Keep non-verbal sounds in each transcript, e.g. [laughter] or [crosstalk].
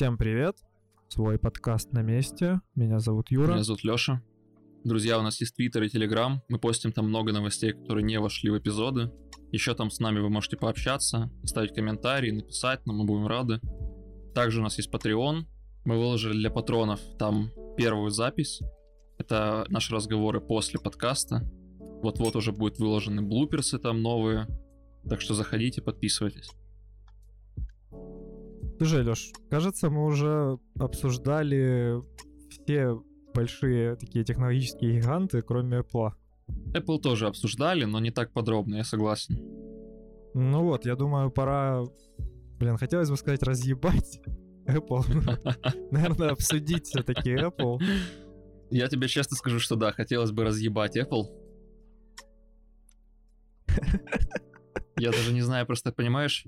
Всем привет! Свой подкаст на месте. Меня зовут Юра. Меня зовут Лёша. Друзья, у нас есть Твиттер и Телеграм. Мы постим там много новостей, которые не вошли в эпизоды. Еще там с нами вы можете пообщаться, оставить комментарии, написать нам, мы будем рады. Также у нас есть Patreon. Мы выложили для патронов там первую запись. Это наши разговоры после подкаста. Вот-вот уже будут выложены блуперсы там новые. Так что заходите, подписывайтесь. Слушай, Леш, кажется, мы уже обсуждали все большие такие технологические гиганты, кроме Apple. Apple тоже обсуждали, но не так подробно, я согласен. Ну вот, я думаю, пора, блин, хотелось бы сказать, разъебать Apple. [laughs] Наверное, обсудить все-таки Apple. Я тебе честно скажу, что да, хотелось бы разъебать Apple. [laughs] Я даже не знаю, просто понимаешь,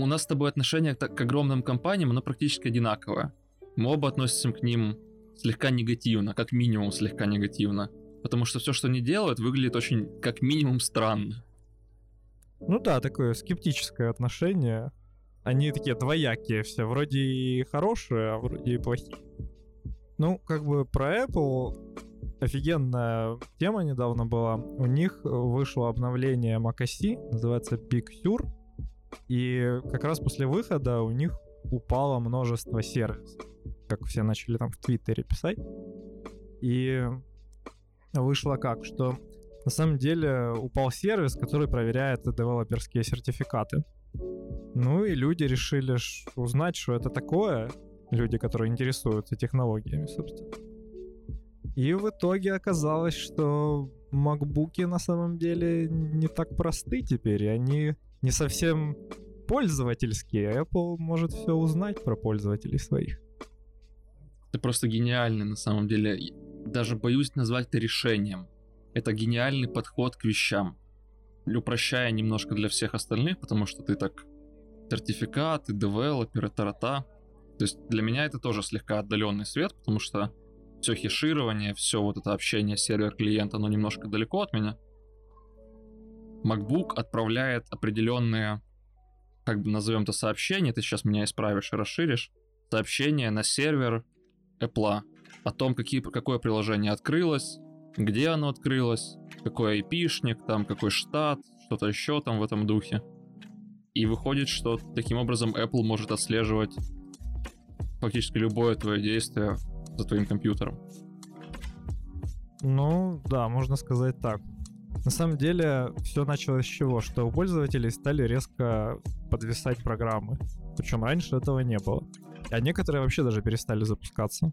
у нас с тобой отношение к, огромным компаниям, оно практически одинаковое. Мы оба относимся к ним слегка негативно, как минимум слегка негативно. Потому что все, что они делают, выглядит очень, как минимум, странно. Ну да, такое скептическое отношение. Они такие двоякие все, вроде и хорошие, а вроде и плохие. Ну, как бы про Apple офигенная тема недавно была. У них вышло обновление macOS, называется Big Sur. И как раз после выхода у них упало множество сервисов, как все начали там в Твиттере писать. И вышло как, что на самом деле упал сервис, который проверяет девелоперские сертификаты. Ну и люди решили узнать, что это такое, люди, которые интересуются технологиями, собственно. И в итоге оказалось, что макбуки на самом деле не так просты теперь, и они не совсем пользовательские. Apple может все узнать про пользователей своих. Это просто гениально на самом деле. Даже боюсь назвать это решением. Это гениальный подход к вещам. Упрощая немножко для всех остальных, потому что ты так сертификаты, девелоперы, тарата. То есть для меня это тоже слегка отдаленный свет, потому что все хеширование, все вот это общение сервер-клиент, оно немножко далеко от меня. MacBook отправляет определенные, как бы назовем это сообщения, ты сейчас меня исправишь и расширишь, сообщение на сервер Apple о том, какие, какое приложение открылось, где оно открылось, какой IP-шник, там какой штат, что-то еще там в этом духе. И выходит, что таким образом Apple может отслеживать фактически любое твое действие за твоим компьютером. Ну, да, можно сказать так. На самом деле, все началось с чего? Что у пользователей стали резко подвисать программы. Причем раньше этого не было. А некоторые вообще даже перестали запускаться.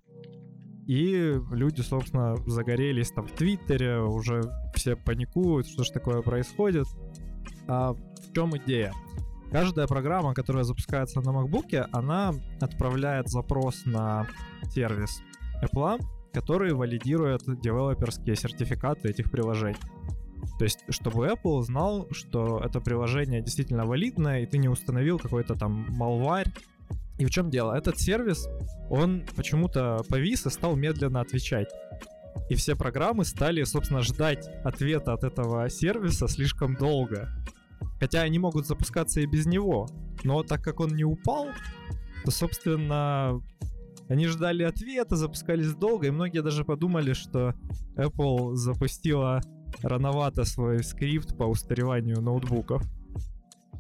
И люди, собственно, загорелись там в Твиттере, уже все паникуют, что же такое происходит. А в чем идея? Каждая программа, которая запускается на MacBook, она отправляет запрос на сервис Apple, который валидирует девелоперские сертификаты этих приложений. То есть, чтобы Apple знал, что это приложение действительно валидное, и ты не установил какой-то там малварь. И в чем дело? Этот сервис, он почему-то повис и стал медленно отвечать. И все программы стали, собственно, ждать ответа от этого сервиса слишком долго. Хотя они могут запускаться и без него. Но так как он не упал, то, собственно, они ждали ответа, запускались долго, и многие даже подумали, что Apple запустила рановато свой скрипт по устареванию ноутбуков.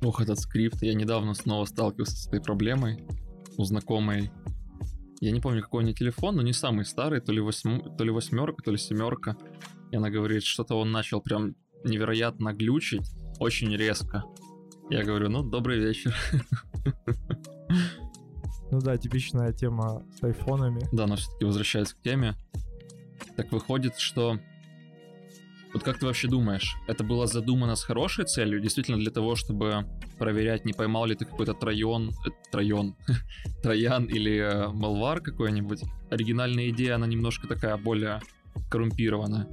Ох, этот скрипт. Я недавно снова сталкивался с этой проблемой у знакомой. Я не помню, какой у нее телефон, но не самый старый, то ли, восьм... то ли восьмерка, то ли семерка. И она говорит, что-то он начал прям невероятно глючить, очень резко. Я говорю, ну, добрый вечер. Ну да, типичная тема с айфонами. Да, но все-таки возвращаясь к теме. Так выходит, что вот как ты вообще думаешь, это было задумано с хорошей целью, действительно для того, чтобы проверять, не поймал ли ты какой-то троен, э, троен, [laughs] троян или э, малвар какой-нибудь? Оригинальная идея, она немножко такая более коррумпированная.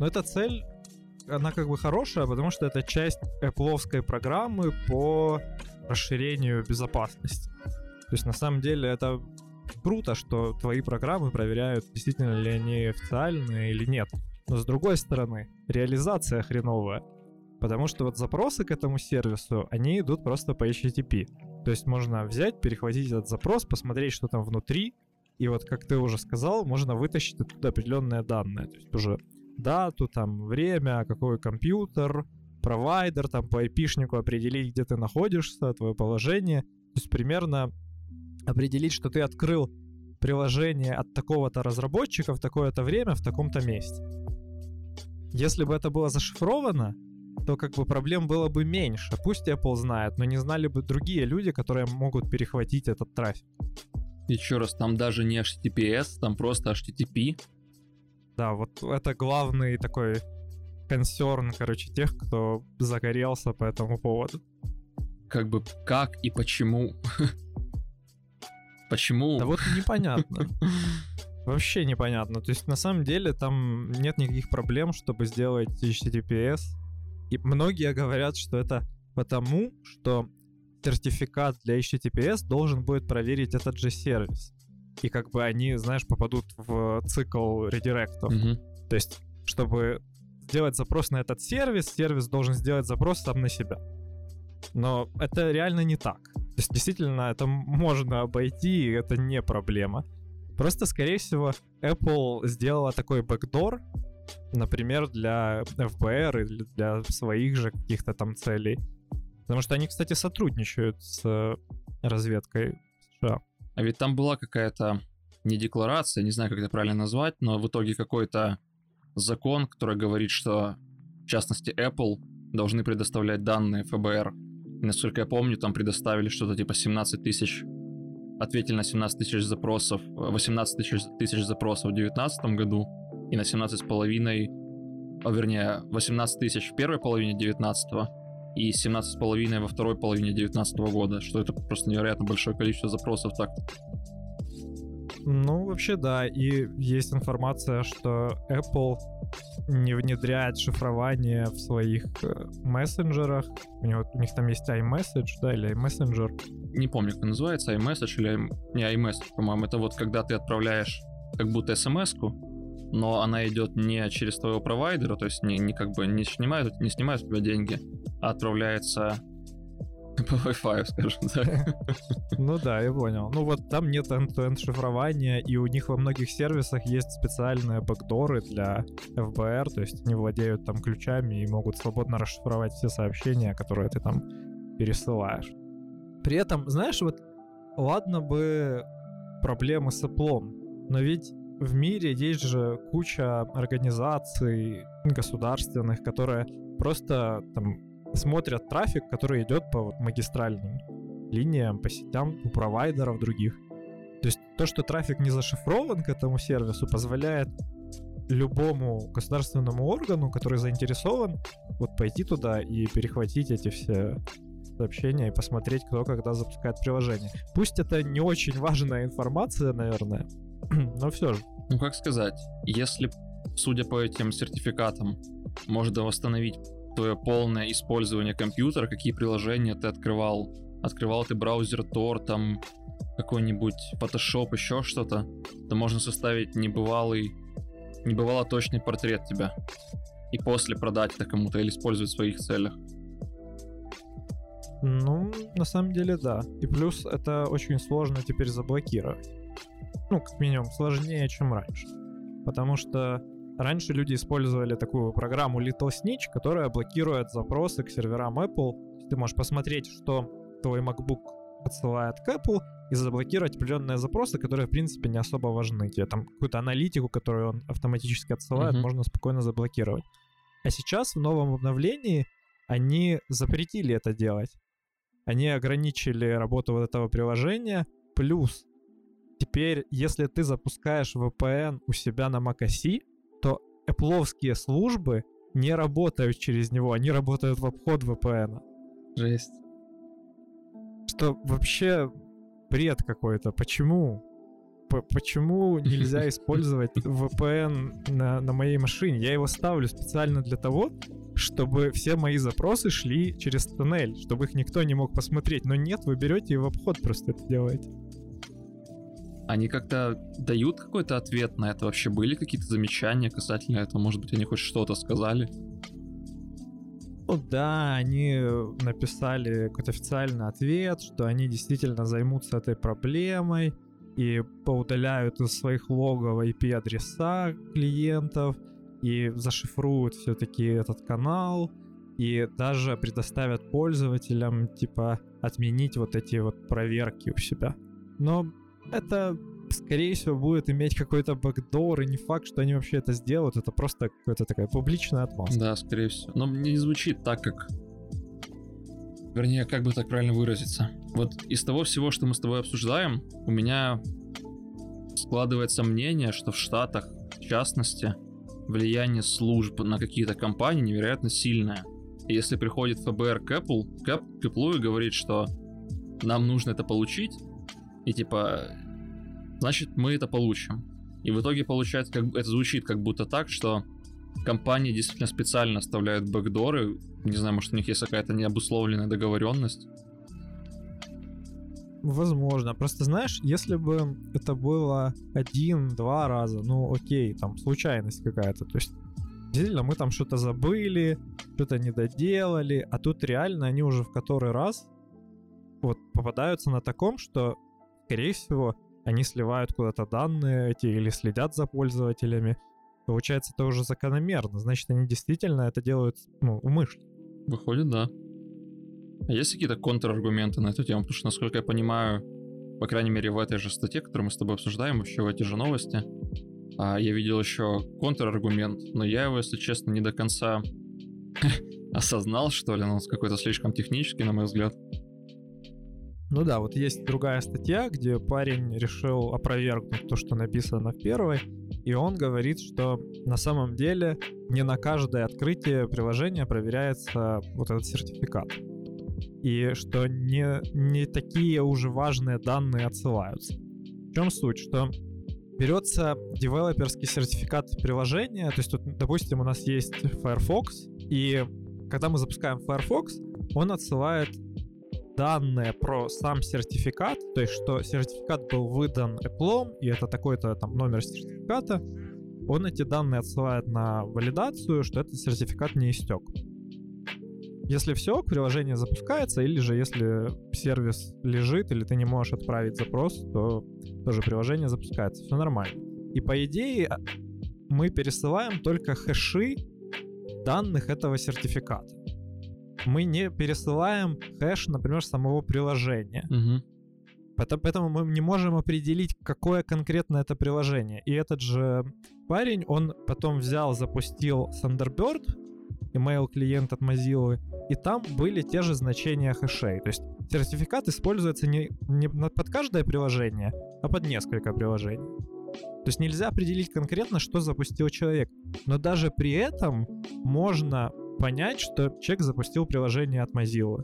Но эта цель, она как бы хорошая, потому что это часть Apple программы по расширению безопасности. То есть на самом деле это круто, что твои программы проверяют, действительно ли они официальные или нет. Но с другой стороны, реализация хреновая. Потому что вот запросы к этому сервису, они идут просто по HTTP. То есть можно взять, перехватить этот запрос, посмотреть, что там внутри, и вот, как ты уже сказал, можно вытащить оттуда определенные данные. То есть уже дату, там, время, какой компьютер, провайдер, там, по IP-шнику определить, где ты находишься, твое положение. То есть примерно определить, что ты открыл приложение от такого-то разработчика в такое-то время в таком-то месте. Если бы это было зашифровано, то как бы проблем было бы меньше. Пусть Apple знает, но не знали бы другие люди, которые могут перехватить этот трафик. Еще раз, там даже не HTTPS, там просто HTTP. Да, вот это главный такой консерн, короче, тех, кто загорелся по этому поводу. Как бы как и почему? [laughs] Почему? Да вот непонятно. [laughs] Вообще непонятно. То есть на самом деле там нет никаких проблем, чтобы сделать HTTPS. И многие говорят, что это потому, что сертификат для HTTPS должен будет проверить этот же сервис. И как бы они, знаешь, попадут в цикл редиректов. Мгм. То есть, чтобы сделать запрос на этот сервис, сервис должен сделать запрос сам на себя. Но это реально не так. То есть, действительно, это можно обойти, и это не проблема. Просто, скорее всего, Apple сделала такой бэкдор, например, для FBR или для своих же каких-то там целей. Потому что они, кстати, сотрудничают с э, разведкой США. А ведь там была какая-то не декларация, не знаю, как это правильно назвать, но в итоге какой-то закон, который говорит, что, в частности, Apple должны предоставлять данные ФБР. И, насколько я помню, там предоставили что-то типа 17 тысяч, ответили на 17 тысяч запросов, э, 18 тысяч, тысяч запросов в 2019 году и на 17 с половиной, а вернее, 18 тысяч в первой половине 19 и 17 с половиной во второй половине 19 года, что это просто невероятно большое количество запросов так Ну, вообще, да. И есть информация, что Apple не внедряет шифрование в своих э, мессенджерах. У, него, у них там есть iMessage, да, или iMessenger. не помню, как называется, iMessage или не iMessage, по-моему, это вот когда ты отправляешь как будто смс-ку, но она идет не через твоего провайдера, то есть не, не как бы не снимают, не снимают у тебя деньги, а отправляется по Wi-Fi, скажем так. Ну да, я понял. Ну вот там нет end-to-end шифрования, и у них во многих сервисах есть специальные бэкдоры для FBR, то есть они владеют там ключами и могут свободно расшифровать все сообщения, которые ты там пересылаешь. При этом, знаешь, вот ладно бы проблемы с Apple, но ведь в мире есть же куча организаций государственных, которые просто там смотрят трафик, который идет по вот магистральным линиям, по сетям у провайдеров других. То есть то, что трафик не зашифрован к этому сервису, позволяет любому государственному органу, который заинтересован, вот пойти туда и перехватить эти все сообщения и посмотреть, кто когда запускает приложение. Пусть это не очень важная информация, наверное, [clears throat] но все же. Ну как сказать, если, судя по этим сертификатам, можно восстановить твое полное использование компьютера, какие приложения ты открывал, открывал ты браузер Tor, там какой-нибудь Photoshop, еще что-то, то можно составить небывалый, небывало точный портрет тебя и после продать это кому-то или использовать в своих целях. Ну, на самом деле, да. И плюс это очень сложно теперь заблокировать. Ну, как минимум, сложнее, чем раньше. Потому что раньше люди использовали такую программу Little Snitch, которая блокирует запросы к серверам Apple. Ты можешь посмотреть, что твой MacBook отсылает к Apple, и заблокировать определенные запросы, которые, в принципе, не особо важны. Тебе там какую-то аналитику, которую он автоматически отсылает, Мгм. можно спокойно заблокировать. А сейчас в новом обновлении они запретили это делать. Они ограничили работу вот этого приложения. Плюс, теперь, если ты запускаешь VPN у себя на macOS, Apple службы не работают через него, они работают в обход VPN. Жесть. Что вообще бред какой-то. Почему? П- почему нельзя [laughs] использовать VPN на, на моей машине? Я его ставлю специально для того, чтобы все мои запросы шли через туннель, чтобы их никто не мог посмотреть. Но нет, вы берете и в обход просто это делаете. Они как-то дают какой-то ответ на это? Вообще были какие-то замечания касательно этого? Может быть, они хоть что-то сказали? Ну да, они написали какой-то официальный ответ, что они действительно займутся этой проблемой и поудаляют из своих логов IP-адреса клиентов и зашифруют все-таки этот канал и даже предоставят пользователям типа отменить вот эти вот проверки у себя. Но это скорее всего, будет иметь какой-то бэкдор, и не факт, что они вообще это сделают, это просто какая-то такая публичная отмазка. Да, скорее всего. Но не звучит так, как... Вернее, как бы так правильно выразиться. Вот из того всего, что мы с тобой обсуждаем, у меня складывается мнение, что в Штатах, в частности, влияние служб на какие-то компании невероятно сильное. И если приходит ФБР к Apple, к Apple и говорит, что нам нужно это получить, и типа значит мы это получим. И в итоге получается, как это звучит как будто так, что компании действительно специально оставляют бэкдоры. Не знаю, может у них есть какая-то необусловленная договоренность. Возможно. Просто знаешь, если бы это было один-два раза, ну окей, там случайность какая-то. То есть действительно мы там что-то забыли, что-то не доделали, а тут реально они уже в который раз вот попадаются на таком, что, скорее всего, они сливают куда-то данные эти или следят за пользователями. Получается, это уже закономерно. Значит, они действительно это делают ну, умышленно. Выходит, да. А есть какие-то контраргументы на эту тему? Потому что, насколько я понимаю, по крайней мере, в этой же статье, которую мы с тобой обсуждаем, вообще в эти же новости, а, я видел еще контраргумент, но я его, если честно, не до конца [laughs] осознал, что ли, он какой-то слишком технический, на мой взгляд. Ну да, вот есть другая статья, где парень решил опровергнуть то, что написано в первой, и он говорит, что на самом деле не на каждое открытие приложения проверяется вот этот сертификат. И что не, не такие уже важные данные отсылаются. В чем суть? Что берется девелоперский сертификат приложения, то есть тут, допустим, у нас есть Firefox, и когда мы запускаем Firefox, он отсылает данные про сам сертификат, то есть что сертификат был выдан Apple, и это такой-то там номер сертификата, он эти данные отсылает на валидацию, что этот сертификат не истек. Если все, приложение запускается, или же если сервис лежит, или ты не можешь отправить запрос, то тоже приложение запускается. Все нормально. И по идее мы пересылаем только хэши данных этого сертификата мы не пересылаем хэш, например, самого приложения. Угу. Поэтому мы не можем определить, какое конкретно это приложение. И этот же парень, он потом взял, запустил Thunderbird, email клиент от Mozilla, и там были те же значения хэшей. То есть сертификат используется не, не под каждое приложение, а под несколько приложений. То есть нельзя определить конкретно, что запустил человек. Но даже при этом можно понять, что человек запустил приложение от Mozilla.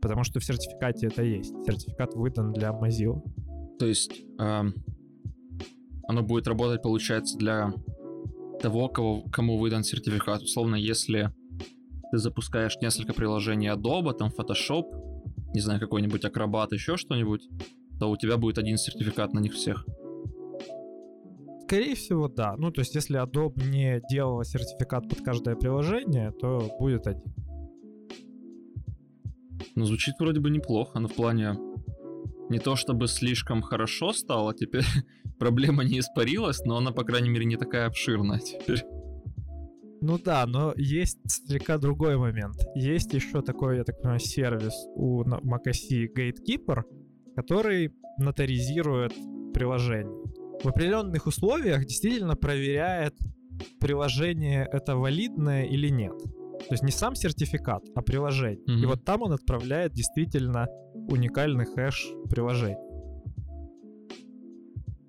Потому что в сертификате это есть. Сертификат выдан для Mozilla. То есть э, оно будет работать, получается, для того, кого, кому выдан сертификат. Условно, если ты запускаешь несколько приложений Adobe, там Photoshop, не знаю, какой-нибудь Acrobat, еще что-нибудь, то у тебя будет один сертификат на них всех. Скорее всего, да. Ну, то есть, если Adobe не делала сертификат под каждое приложение, то будет один. Ну, звучит вроде бы неплохо, но в плане не то чтобы слишком хорошо стало, теперь [laughs] проблема не испарилась, но она, по крайней мере, не такая обширная теперь. Ну да, но есть слегка другой момент. Есть еще такой, я так понимаю, сервис у macOS Gatekeeper, который нотаризирует приложение в определенных условиях действительно проверяет приложение это валидное или нет. То есть не сам сертификат, а приложение. Mm-hmm. И вот там он отправляет действительно уникальный хэш приложения.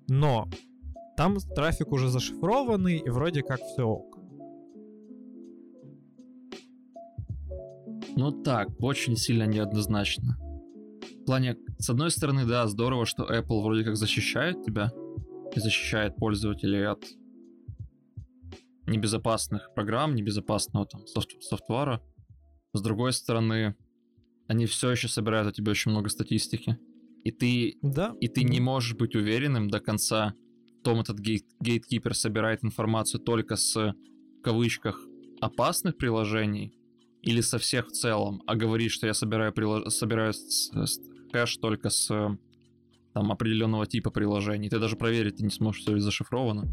Но там трафик уже зашифрованный, и вроде как все ок. Ну так, очень сильно неоднозначно. В плане, с одной стороны, да, здорово, что Apple вроде как защищает тебя, защищает пользователей от небезопасных программ, небезопасного там софт софтвара. С другой стороны, они все еще собирают о тебе очень много статистики. И ты, да. и ты не можешь быть уверенным до конца, в том этот гейт, гейткипер собирает информацию только с, в кавычках, опасных приложений, или со всех в целом, а говорит, что я собираю, прилож... собираю с... с... кэш только с там определенного типа приложений. Ты даже проверить ты не сможешь, все ли зашифровано.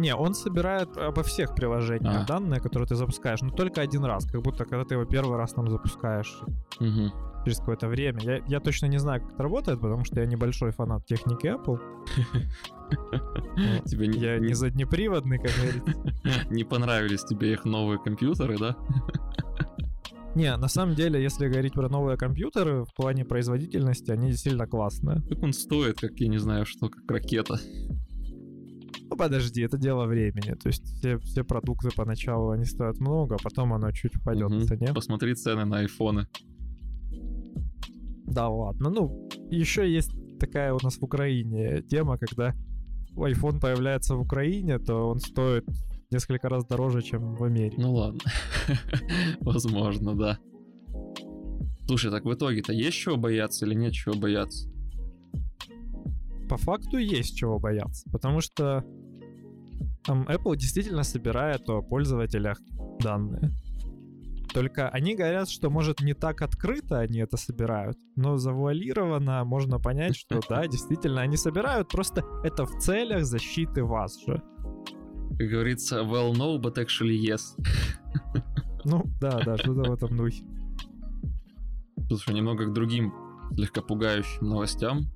Не, он собирает обо всех приложениях а. данные, которые ты запускаешь, но только один раз, как будто когда ты его первый раз там запускаешь угу. через какое-то время. Я, я точно не знаю, как это работает, потому что я небольшой фанат техники Apple. [laughs] Тебе не, я не заднеприводный, как говорится. [laughs] Не понравились тебе их новые компьютеры, да? Не, на самом деле, если говорить про новые компьютеры, в плане производительности они действительно классные. Как он стоит, как я не знаю, что, как ракета. Ну подожди, это дело времени. То есть все, все продукты поначалу они стоят много, а потом оно чуть упадет угу. в цене. Посмотри цены на айфоны. Да ладно. Ну, еще есть такая у нас в Украине тема, когда iPhone появляется в Украине, то он стоит несколько раз дороже, чем в Америке. Ну ладно. [laughs] Возможно, да. Слушай, так в итоге-то есть чего бояться или нет чего бояться? По факту есть чего бояться, потому что там Apple действительно собирает о пользователях данные. Только они говорят, что, может, не так открыто они это собирают, но завуалированно можно понять, что [laughs] да, действительно, они собирают, просто это в целях защиты вас же. Как говорится, well no, but actually yes. [laughs] Ну, да, да, что-то в этом духе. Слушай, немного к другим слегка пугающим новостям.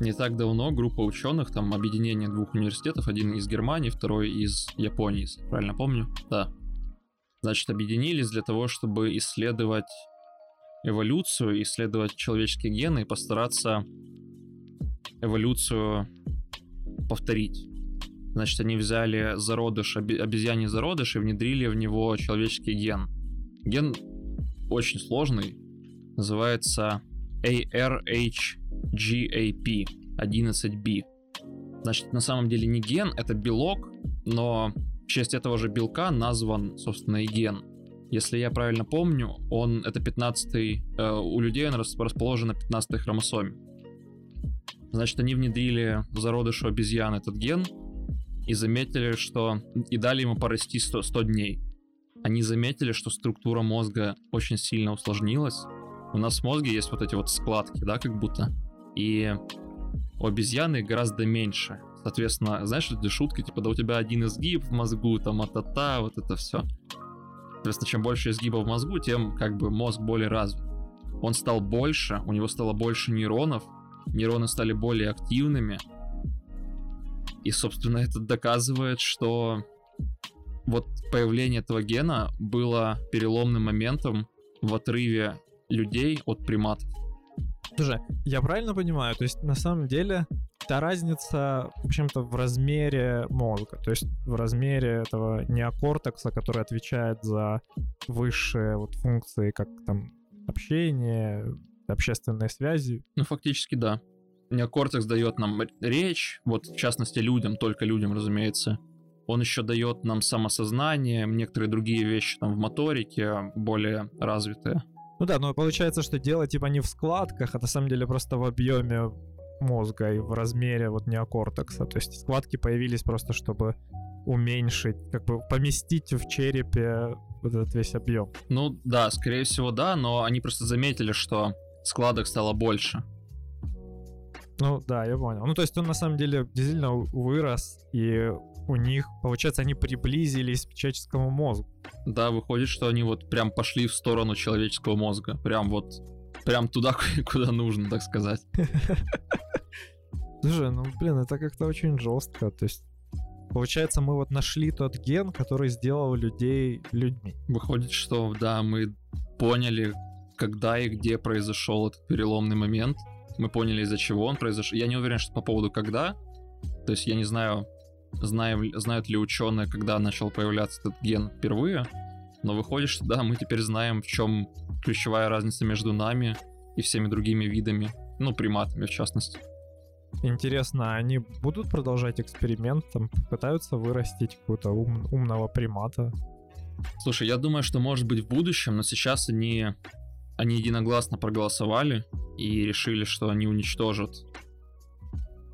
Не так давно группа ученых, там объединение двух университетов, один из Германии, второй из Японии, если правильно помню. Да. Значит, объединились для того, чтобы исследовать эволюцию, исследовать человеческие гены и постараться эволюцию повторить. Значит, они взяли зародыш, обезьяний зародыш и внедрили в него человеческий ген. Ген очень сложный, называется ARHGAP 11B. Значит, на самом деле не ген, это белок, но в честь этого же белка назван, собственно, и ген. Если я правильно помню, он это 15 э, у людей он расположен на 15 хромосоме. Значит, они внедрили в зародышу обезьян этот ген, и заметили, что... И дали ему порасти 100, 100 дней. Они заметили, что структура мозга очень сильно усложнилась. У нас в мозге есть вот эти вот складки, да, как будто. И у обезьяны гораздо меньше. Соответственно, знаешь, эти шутки, типа, да у тебя один изгиб в мозгу, там, а-та-та, вот это все. Соответственно, чем больше изгибов в мозгу, тем как бы мозг более развит. Он стал больше, у него стало больше нейронов, нейроны стали более активными, и, собственно, это доказывает, что вот появление этого гена было переломным моментом в отрыве людей от приматов. Слушай, я правильно понимаю, то есть на самом деле та разница, в общем-то, в размере мозга, то есть в размере этого неокортекса, который отвечает за высшие вот функции, как там общение, общественные связи. Ну, фактически, да. Неокортекс дает нам речь, вот в частности людям, только людям, разумеется. Он еще дает нам самосознание, некоторые другие вещи там в моторике более развитые. Ну да, но получается, что дело типа не в складках, а на самом деле просто в объеме мозга и в размере вот неокортекса. То есть складки появились просто, чтобы уменьшить, как бы поместить в черепе вот этот весь объем. Ну да, скорее всего да, но они просто заметили, что складок стало больше. Ну да, я понял. Ну то есть он на самом деле действительно вырос, и у них, получается, они приблизились к человеческому мозгу. Да, выходит, что они вот прям пошли в сторону человеческого мозга. Прям вот, прям туда, [laughs] куда нужно, так сказать. [laughs] Слушай, ну блин, это как-то очень жестко. То есть Получается, мы вот нашли тот ген, который сделал людей людьми. Выходит, что да, мы поняли, когда и где произошел этот переломный момент мы поняли, из-за чего он произошел. Я не уверен, что по поводу когда. То есть я не знаю, знаю знают ли ученые, когда начал появляться этот ген впервые. Но выходит, что да, мы теперь знаем, в чем ключевая разница между нами и всеми другими видами, ну, приматами в частности. Интересно, а они будут продолжать эксперимент, там пытаются вырастить какого-то ум, умного примата? Слушай, я думаю, что может быть в будущем, но сейчас они они единогласно проголосовали и решили, что они уничтожат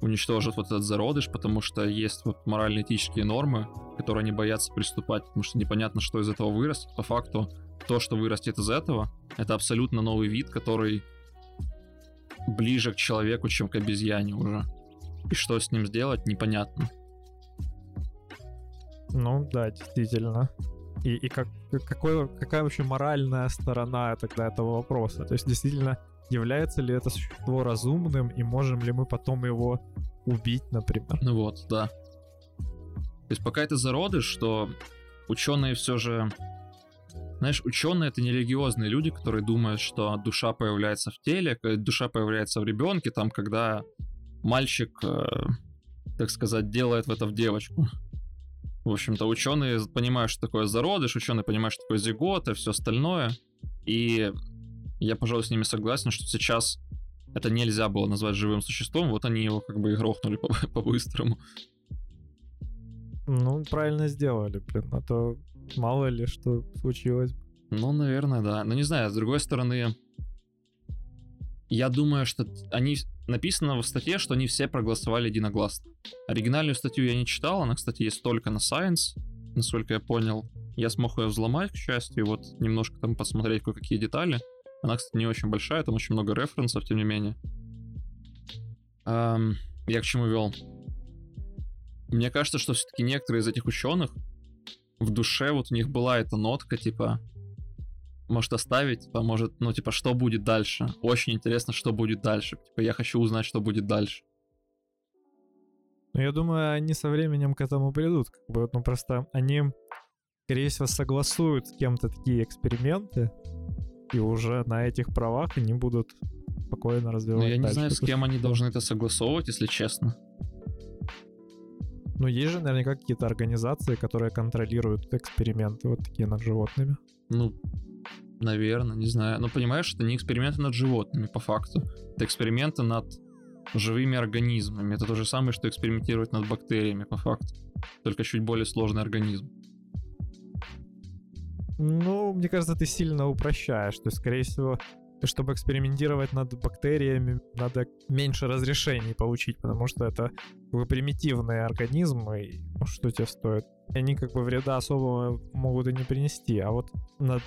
уничтожат вот этот зародыш, потому что есть вот морально-этические нормы, которые они боятся приступать, потому что непонятно, что из этого вырастет. По факту, то, что вырастет из этого, это абсолютно новый вид, который ближе к человеку, чем к обезьяне уже. И что с ним сделать, непонятно. Ну да, действительно. И, и как, какой, какая вообще моральная сторона тогда этого вопроса? То есть действительно, является ли это существо разумным, и можем ли мы потом его убить, например? Ну вот, да. То есть пока это зародыш, что ученые все же... Знаешь, ученые это не религиозные люди, которые думают, что душа появляется в теле, душа появляется в ребенке, там, когда мальчик, э, так сказать, делает в это в девочку. В общем-то, ученые понимают, что такое зародыш, ученые понимают, что такое зигота, все остальное. И я, пожалуй, с ними согласен, что сейчас это нельзя было назвать живым существом, вот они его как бы и грохнули [laughs] по-быстрому. ну, правильно сделали, блин, а то мало ли что случилось. Ну, наверное, да. Но не знаю, с другой стороны, я думаю, что они написано в статье, что они все проголосовали единогласно. Оригинальную статью я не читал, она, кстати, есть только на Science, насколько я понял. Я смог ее взломать, к счастью, вот немножко там посмотреть кое-какие детали. Она, кстати, не очень большая, там очень много референсов, тем не менее. Эм, я к чему вел? Мне кажется, что все-таки некоторые из этих ученых в душе вот у них была эта нотка, типа, может оставить, типа, может, ну, типа, что будет дальше. Очень интересно, что будет дальше. Типа, я хочу узнать, что будет дальше. Ну, я думаю, они со временем к этому придут. Как бы, ну, просто они, скорее всего, согласуют с кем-то такие эксперименты, и уже на этих правах они будут спокойно развивать. Ну, я не знаю, с кем они должны это согласовывать, если честно. Ну, есть же наверняка какие-то организации, которые контролируют эксперименты вот такие над животными. Ну, Наверное, не знаю. Но понимаешь, это не эксперименты над животными, по факту. Это эксперименты над живыми организмами. Это то же самое, что экспериментировать над бактериями, по факту. Только чуть более сложный организм. Ну, мне кажется, ты сильно упрощаешь. То есть, скорее всего, чтобы экспериментировать над бактериями, надо меньше разрешений получить, потому что это как бы примитивные организмы, и ну, что тебе стоит. Они как бы вреда особого могут и не принести, а вот над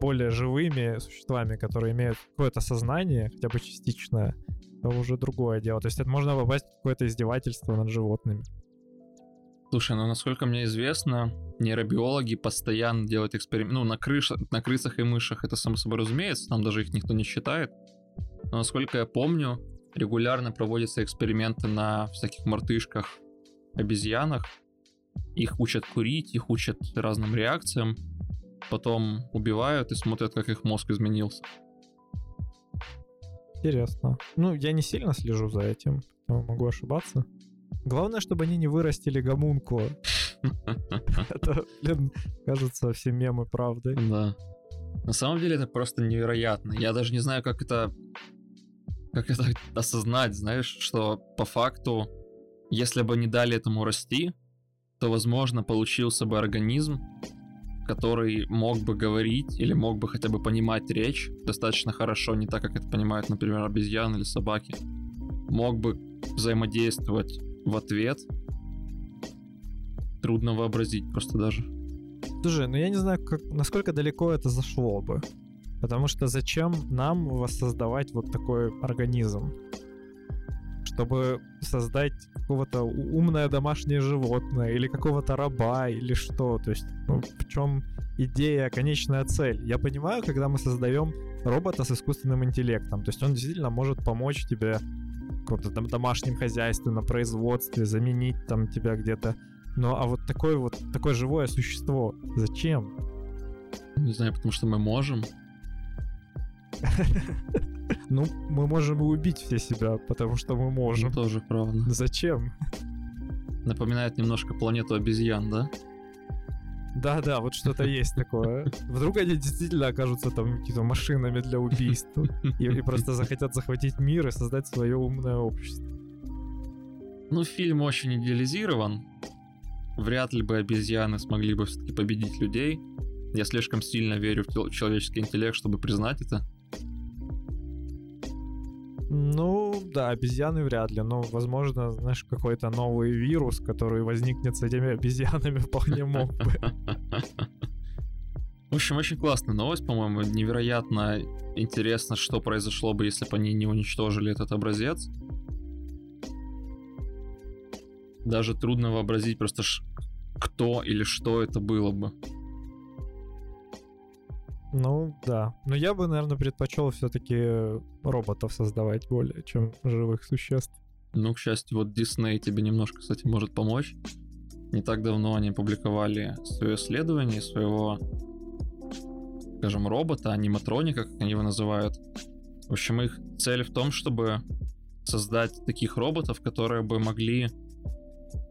более живыми существами, которые имеют какое-то сознание, хотя бы частичное, это уже другое дело. То есть это можно попасть в какое-то издевательство над животными. Слушай, ну насколько мне известно, нейробиологи постоянно делают эксперименты, ну на, крыш... на крысах и мышах, это само собой разумеется, там даже их никто не считает. Но насколько я помню, регулярно проводятся эксперименты на всяких мартышках, обезьянах. Их учат курить, их учат разным реакциям потом убивают и смотрят, как их мозг изменился. Интересно. Ну, я не сильно слежу за этим, могу ошибаться. Главное, чтобы они не вырастили гомунку. [laughs] Это, блин, кажется, все мемы правдой. Да. На самом деле это просто невероятно. Я даже не знаю, как это как это осознать, знаешь, что по факту, если бы не дали этому расти, то, возможно, получился бы организм, который мог бы говорить или мог бы хотя бы понимать речь достаточно хорошо, не так, как это понимают, например, обезьяны или собаки, мог бы взаимодействовать в ответ, трудно вообразить просто даже. Слушай, ну я не знаю, как, насколько далеко это зашло бы. Потому что зачем нам воссоздавать вот такой организм? Чтобы создать какого-то умное домашнее животное или какого-то раба или что. То есть, ну, в чем идея, конечная цель? Я понимаю, когда мы создаем робота с искусственным интеллектом, то есть он действительно может помочь тебе в каком-то домашнем хозяйстве, на производстве, заменить там тебя где-то. Ну, а вот такое вот, такое живое существо, зачем? Не знаю, потому что мы можем. [laughs] Ну, мы можем и убить все себя, потому что мы можем. Ну, тоже правда. Зачем? Напоминает немножко планету обезьян, да? Да-да, вот что-то есть такое. Вдруг они действительно окажутся там какими-то машинами для убийств и, и просто захотят захватить мир и создать свое умное общество. Ну, фильм очень идеализирован. Вряд ли бы обезьяны смогли бы все-таки победить людей. Я слишком сильно верю в человеческий интеллект, чтобы признать это. Ну, да, обезьяны вряд ли, но, возможно, знаешь, какой-то новый вирус, который возникнет с этими обезьянами, [laughs] вполне мог бы. В общем, очень классная новость, по-моему, невероятно интересно, что произошло бы, если бы они не уничтожили этот образец. Даже трудно вообразить просто, кто или что это было бы. Ну да. Но я бы, наверное, предпочел все-таки роботов создавать более, чем живых существ. Ну, к счастью, вот Disney тебе немножко, кстати, может помочь. Не так давно они публиковали свое исследование своего, скажем, робота, аниматроника, как они его называют. В общем, их цель в том, чтобы создать таких роботов, которые бы могли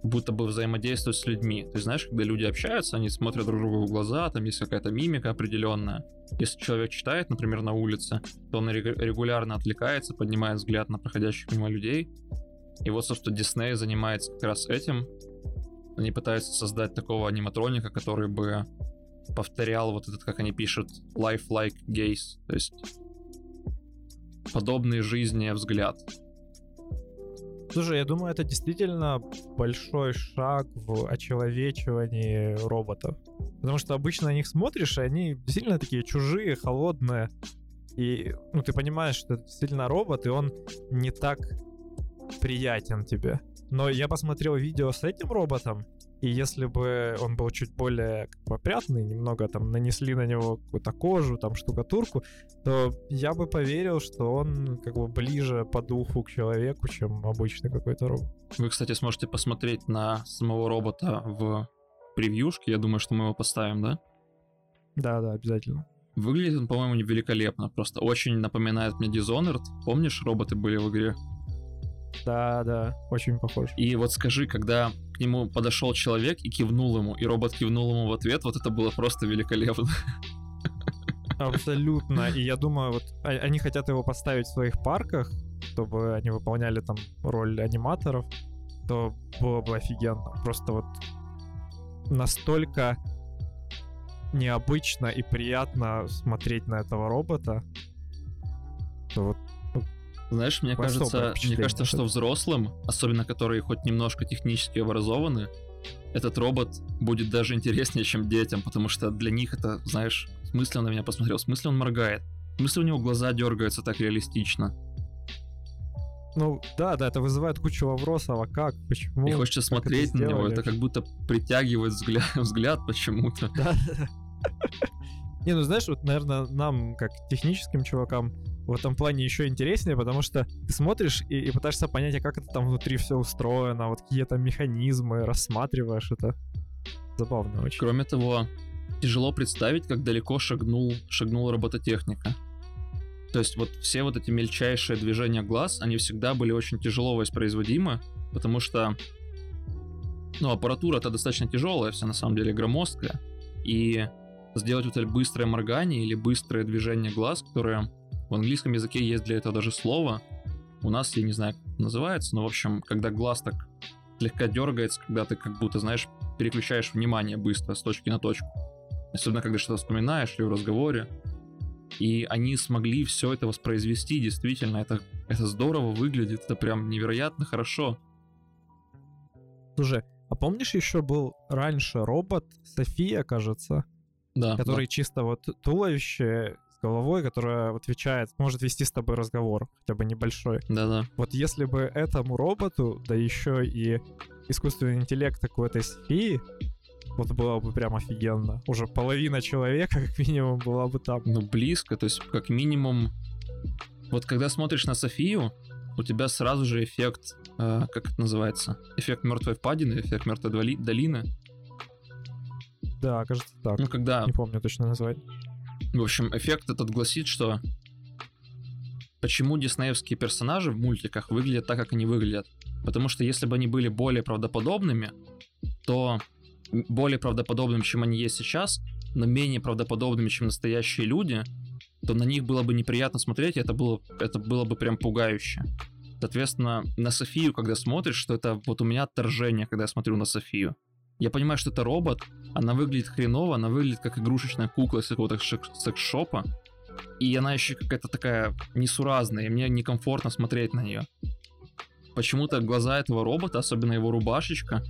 будто бы взаимодействовать с людьми. Есть, знаешь, когда люди общаются, они смотрят друг другу в глаза, там есть какая-то мимика определенная. Если человек читает, например, на улице, то он регулярно отвлекается, поднимает взгляд на проходящих мимо людей. И вот, собственно, Дисней занимается как раз этим. Они пытаются создать такого аниматроника, который бы повторял вот этот, как они пишут, life-like gaze, то есть подобный жизни взгляд. Слушай, я думаю, это действительно большой шаг в очеловечивании роботов. Потому что обычно на них смотришь, и они действительно такие чужие, холодные. И, ну, ты понимаешь, что это действительно робот, и он не так приятен тебе. Но я посмотрел видео с этим роботом, и если бы он был чуть более как бы, опрятный, немного там нанесли на него какую-то кожу, там штукатурку, то я бы поверил, что он как бы ближе по духу к человеку, чем обычный какой-то робот. Вы, кстати, сможете посмотреть на самого робота в превьюшке. Я думаю, что мы его поставим, да? Да, да, обязательно. Выглядит он, по-моему, великолепно. Просто очень напоминает мне Dishonored. Помнишь, роботы были в игре? Да, да, очень похож. И вот скажи, когда к нему подошел человек и кивнул ему, и робот кивнул ему в ответ, вот это было просто великолепно. [laughs] Абсолютно. И я думаю, вот а, они хотят его поставить в своих парках, чтобы они выполняли там роль аниматоров, то было бы офигенно. Просто вот настолько необычно и приятно смотреть на этого робота, что вот знаешь, мне кажется, мне кажется, что взрослым, особенно которые хоть немножко технически образованы, этот робот будет даже интереснее, чем детям, потому что для них это, знаешь, в смысле он на меня посмотрел, в смысле он моргает, в смысле у него глаза дергаются так реалистично. Ну, да, да, это вызывает кучу вопросов, а как, почему? И хочется смотреть на него, это как будто притягивает взгляд, [laughs] взгляд почему-то. Да, [laughs] Не, ну знаешь, вот, наверное, нам, как техническим чувакам, в этом плане еще интереснее, потому что ты смотришь и, и пытаешься понять, а как это там внутри все устроено, вот какие то механизмы, рассматриваешь это. Забавно очень. Кроме того, тяжело представить, как далеко шагнул, шагнула робототехника. То есть вот все вот эти мельчайшие движения глаз, они всегда были очень тяжело воспроизводимы, потому что ну, аппаратура-то достаточно тяжелая, вся на самом деле громоздкая, и сделать вот это быстрое моргание или быстрое движение глаз, которые в английском языке есть для этого даже слово. У нас, я не знаю, как называется, но, в общем, когда глаз так слегка дергается, когда ты как будто, знаешь, переключаешь внимание быстро с точки на точку. Особенно, когда что-то вспоминаешь или в разговоре. И они смогли все это воспроизвести, действительно, это, это здорово выглядит, это прям невероятно хорошо. Слушай, а помнишь еще был раньше робот София, кажется? Да. Который да. чисто вот туловище головой, которая отвечает, может вести с тобой разговор, хотя бы небольшой. Да-да. Вот если бы этому роботу, да еще и искусственный интеллект такой этой Софии, вот было бы прям офигенно. Уже половина человека, [laughs] как минимум, была бы там. Ну, близко, то есть, как минимум... Вот когда смотришь на Софию, у тебя сразу же эффект, э, как это называется? Эффект мертвой впадины, эффект мертвой долины. Да, кажется так. Ну, когда... Не помню точно название. В общем, эффект этот гласит, что почему диснеевские персонажи в мультиках выглядят так, как они выглядят. Потому что если бы они были более правдоподобными, то более правдоподобными, чем они есть сейчас, но менее правдоподобными, чем настоящие люди, то на них было бы неприятно смотреть, и это было, это было бы прям пугающе. Соответственно, на Софию, когда смотришь, что это вот у меня отторжение, когда я смотрю на Софию. Я понимаю, что это робот, она выглядит хреново, она выглядит как игрушечная кукла из какого-то секс-шопа, И она еще какая-то такая несуразная, и мне некомфортно смотреть на нее. Почему-то глаза этого робота, особенно его рубашечка,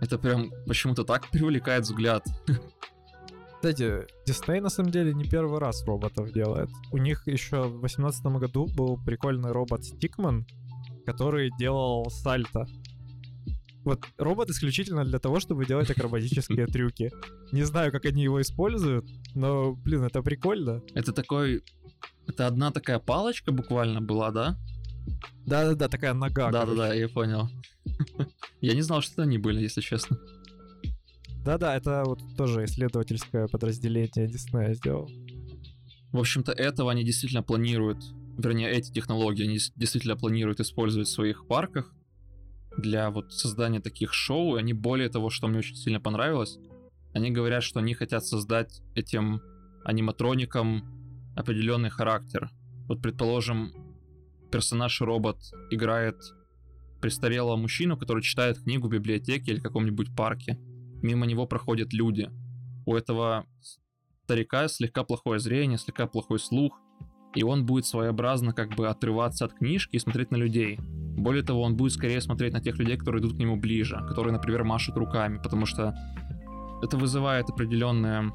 это прям почему-то так привлекает взгляд. Кстати, Disney на самом деле не первый раз роботов делает. У них еще в 2018 году был прикольный робот Стикман, который делал сальто. Вот робот исключительно для того, чтобы делать акробатические [laughs] трюки. Не знаю, как они его используют, но, блин, это прикольно. Это такой... Это одна такая палочка буквально была, да? Да-да-да, такая нога. Да-да-да, я понял. [laughs] Я не знал, что это они были, если честно. Да-да, это вот тоже исследовательское подразделение Disney сделал. В общем-то, этого они действительно планируют, вернее, эти технологии они действительно планируют использовать в своих парках для вот создания таких шоу. И они более того, что мне очень сильно понравилось, они говорят, что они хотят создать этим аниматроникам определенный характер. Вот, предположим, персонаж-робот играет престарелого мужчину, который читает книгу в библиотеке или каком-нибудь парке мимо него проходят люди. У этого старика слегка плохое зрение, слегка плохой слух, и он будет своеобразно как бы отрываться от книжки и смотреть на людей. Более того, он будет скорее смотреть на тех людей, которые идут к нему ближе, которые, например, машут руками, потому что это вызывает определенное,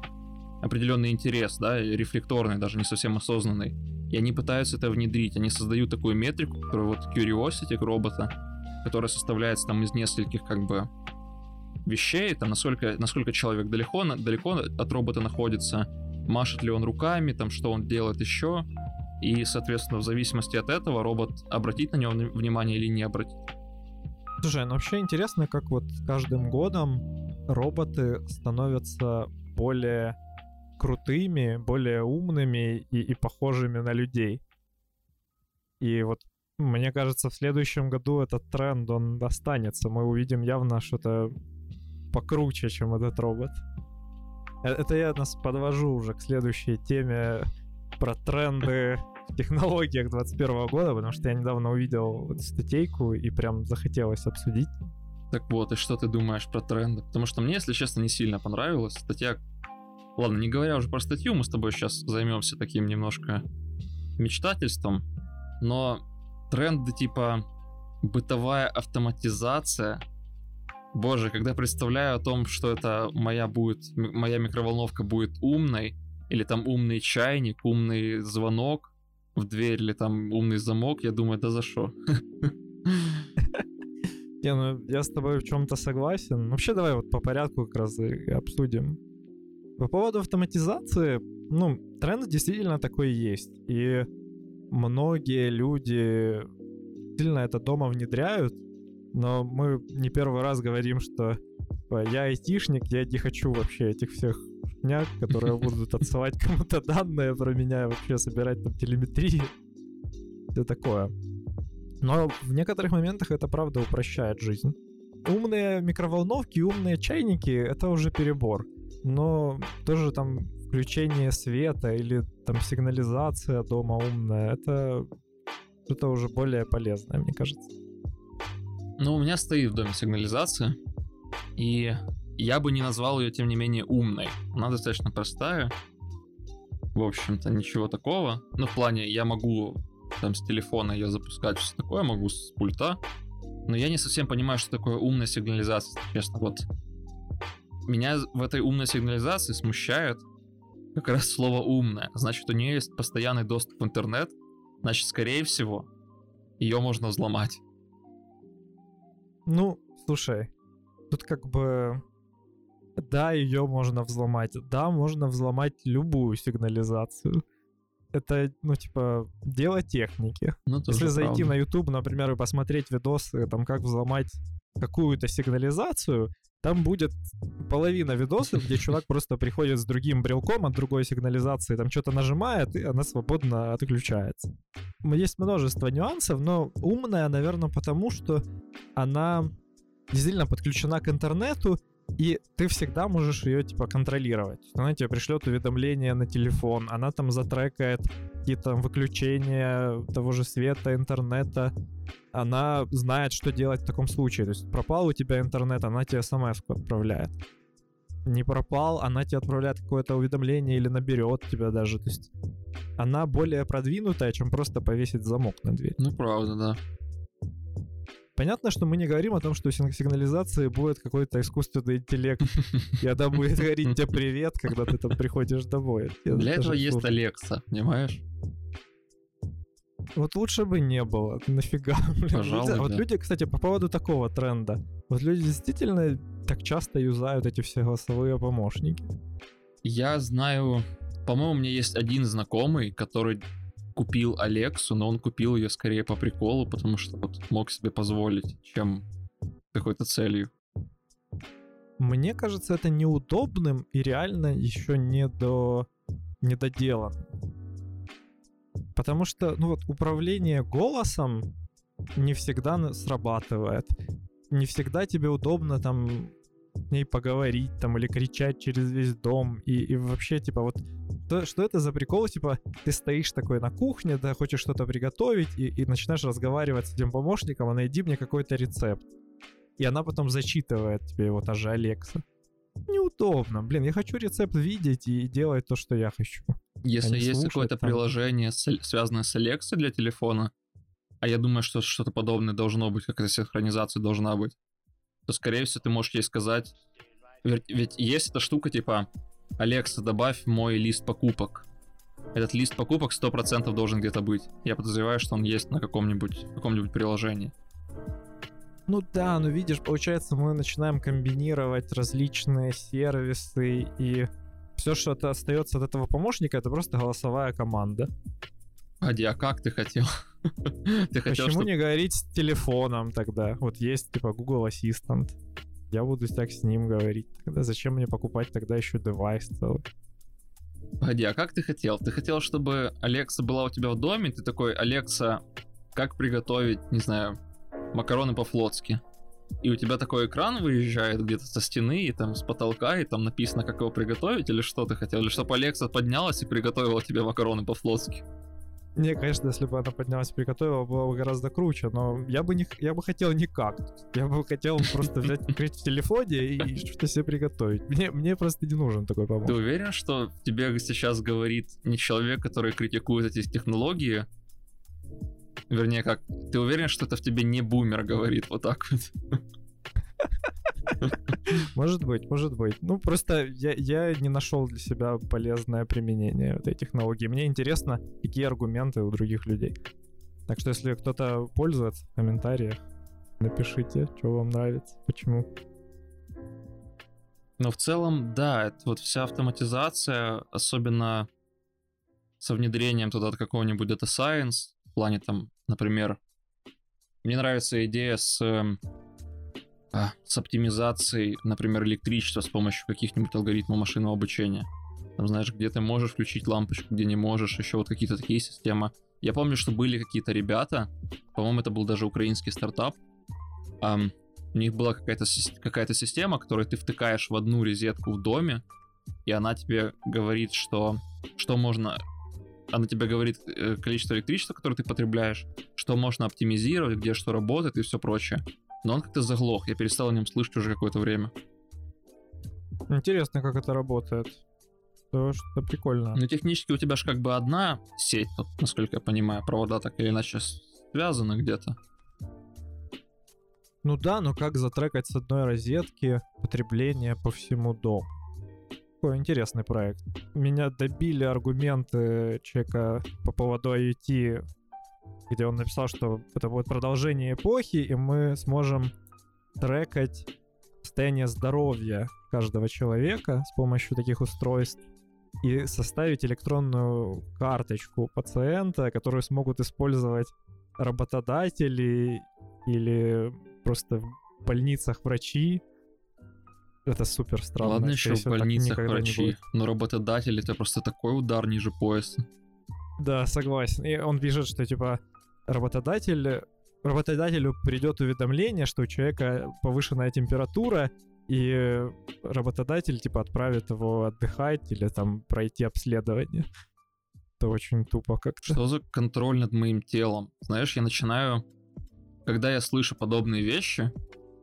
определенный интерес, да, рефлекторный, даже не совсем осознанный. И они пытаются это внедрить, они создают такую метрику, которую вот Curiosity робота, которая составляется там из нескольких как бы вещей, там насколько, насколько человек далеко, далеко от робота находится, машет ли он руками, там что он делает еще, и, соответственно, в зависимости от этого робот обратит на него внимание или не обратит. Слушай, ну вообще интересно, как вот с каждым годом роботы становятся более крутыми, более умными и, и похожими на людей. И вот мне кажется, в следующем году этот тренд, он останется. Мы увидим явно что-то покруче, чем этот робот. Э, это я нас подвожу уже к следующей теме про тренды в технологиях 21 года, потому что я недавно увидел статейку и прям захотелось обсудить. Так вот, и что ты думаешь про тренды? Потому что мне, если честно, не сильно понравилась статья. Ладно, не говоря уже про статью, мы с тобой сейчас займемся таким немножко мечтательством, но тренды типа бытовая автоматизация Боже, когда представляю о том, что это моя будет, моя микроволновка будет умной, или там умный чайник, умный звонок в дверь, или там умный замок, я думаю, да за что? [laughs] Не, ну я с тобой в чем-то согласен. Вообще давай вот по порядку как раз и обсудим. По поводу автоматизации, ну, тренд действительно такой есть. И многие люди сильно это дома внедряют, но мы не первый раз говорим, что типа, я айтишник, я не хочу вообще этих всех шняк, которые [laughs] будут отсылать кому-то данные про меня, вообще собирать там телеметрии. Все такое. Но в некоторых моментах это правда упрощает жизнь. Умные микроволновки, умные чайники — это уже перебор. Но тоже там включение света или там сигнализация дома умная — это что-то уже более полезное, мне кажется. Ну, у меня стоит в доме сигнализация, и я бы не назвал ее, тем не менее, умной. Она достаточно простая. В общем-то, ничего такого. Ну, в плане, я могу там с телефона ее запускать, все такое, могу с пульта. Но я не совсем понимаю, что такое умная сигнализация, честно. Вот меня в этой умной сигнализации смущает как раз слово умная. Значит, у нее есть постоянный доступ в интернет. Значит, скорее всего, ее можно взломать. Ну, слушай, тут как бы... Да, ее можно взломать. Да, можно взломать любую сигнализацию. Это, ну, типа, дело техники. Ну, Если зайти правда. на YouTube, например, и посмотреть видосы, там, как взломать какую-то сигнализацию, там будет половина видосов, где чувак [laughs] просто приходит с другим брелком от другой сигнализации, там что-то нажимает, и она свободно отключается. Есть множество нюансов, но умная, наверное, потому что она действительно подключена к интернету, и ты всегда можешь ее, типа, контролировать. Она тебе пришлет уведомление на телефон, она там затрекает какие-то выключения того же света, интернета. Она знает, что делать в таком случае. То есть пропал у тебя интернет, она тебе смс отправляет. не пропал, она тебе отправляет какое-то уведомление или наберет тебя даже. То есть она более продвинутая, чем просто повесить замок на дверь. Ну, правда, да. Понятно, что мы не говорим о том, что в сигнализации будет какой-то искусственный интеллект, [laughs] и она будет говорить тебе привет, когда ты там приходишь домой. Для этого есть Алекса, понимаешь? Вот лучше бы не было. [laughs] Нафига? Пожалуй, Вот да. люди, кстати, по поводу такого тренда. Вот люди действительно так часто юзают эти все голосовые помощники. Я знаю, по-моему, у меня есть один знакомый, который купил Алексу, но он купил ее скорее по приколу, потому что вот мог себе позволить, чем какой-то целью. Мне кажется, это неудобным и реально еще не до недоделанным. Потому что, ну вот, управление голосом не всегда срабатывает. Не всегда тебе удобно там с ней поговорить там или кричать через весь дом. И, и вообще, типа, вот что, что это за прикол? Типа, ты стоишь такой на кухне, да, хочешь что-то приготовить, и, и начинаешь разговаривать с этим помощником, а найди мне какой-то рецепт. И она потом зачитывает тебе его, та же Алекса. Неудобно. Блин, я хочу рецепт видеть и делать то, что я хочу. Если Они есть какое-то там. приложение, связанное с Алексой для телефона, а я думаю, что что-то подобное должно быть, какая-то синхронизация должна быть, то, скорее всего, ты можешь ей сказать... Ведь, есть эта штука, типа, Алекса, добавь мой лист покупок. Этот лист покупок 100% должен где-то быть. Я подозреваю, что он есть на каком-нибудь каком-нибудь приложении. Ну да, ну видишь, получается, мы начинаем комбинировать различные сервисы, и все, что это остается от этого помощника, это просто голосовая команда. Ади, а как ты хотел? [laughs] Ты хотел, Почему не говорить с телефоном тогда? Вот есть типа Google Assistant. Я буду так с ним говорить. Тогда зачем мне покупать тогда еще девайс целый? Погоди, а как ты хотел? Ты хотел, чтобы Алекса была у тебя в доме? Ты такой, Алекса, как приготовить, не знаю, макароны по-флотски? И у тебя такой экран выезжает где-то со стены и там с потолка, и там написано, как его приготовить, или что ты хотел? Или чтобы Алекса поднялась и приготовила тебе макароны по-флотски? Не, конечно, если бы она поднялась и приготовила, было бы гораздо круче, но я бы, не, я бы хотел никак. Я бы хотел просто взять, открыть в телефоне и что-то себе приготовить. Мне, мне просто не нужен такой Ты помощник. уверен, что тебе сейчас говорит не человек, который критикует эти технологии? Вернее, как, ты уверен, что это в тебе не бумер говорит вот так вот? [laughs] [laughs] Может быть, может быть. Ну, просто я, я не нашел для себя полезное применение этой технологии. Мне интересно, какие аргументы у других людей. Так что, если кто-то пользуется в комментариях, напишите, что вам нравится, почему. Но в целом, да, это вот вся автоматизация, особенно со внедрением туда какого-нибудь Data Science, в плане там, например, мне нравится идея с, эм, с оптимизацией, например, электричества с помощью каких-нибудь алгоритмов машинного обучения. Там, знаешь, где ты можешь включить лампочку, где не можешь, еще вот какие-то такие системы. Я помню, что были какие-то ребята, по-моему, это был даже украинский стартап, ам, у них была какая-то какая-то система, которую ты втыкаешь в одну розетку в доме, и она тебе говорит, что, что можно... Она тебе говорит э, количество электричества, которое ты потребляешь, что можно оптимизировать, где что работает и все прочее. Но он как-то заглох, я перестал о нем слышать уже какое-то время. Интересно, как это работает. То что прикольно. Ну, технически у тебя же как бы одна сеть, тут, насколько я понимаю, провода так или иначе связаны где-то. Ну да, но как затрекать с одной розетки потребление по всему дому? Такой интересный проект. Меня добили аргументы человека по поводу IoT, где он написал, что это будет продолжение эпохи, и мы сможем трекать состояние здоровья каждого человека с помощью таких устройств и составить электронную карточку пациента, которую смогут использовать работодатели или просто в больницах врачи. Это супер странно. Ладно, еще в больницах врачи, но работодатель это просто такой удар ниже пояса. Да, согласен. И он пишет, что типа работодатель работодателю придет уведомление, что у человека повышенная температура, и работодатель типа отправит его отдыхать или там пройти обследование. Это очень тупо как-то. Что за контроль над моим телом? Знаешь, я начинаю, когда я слышу подобные вещи,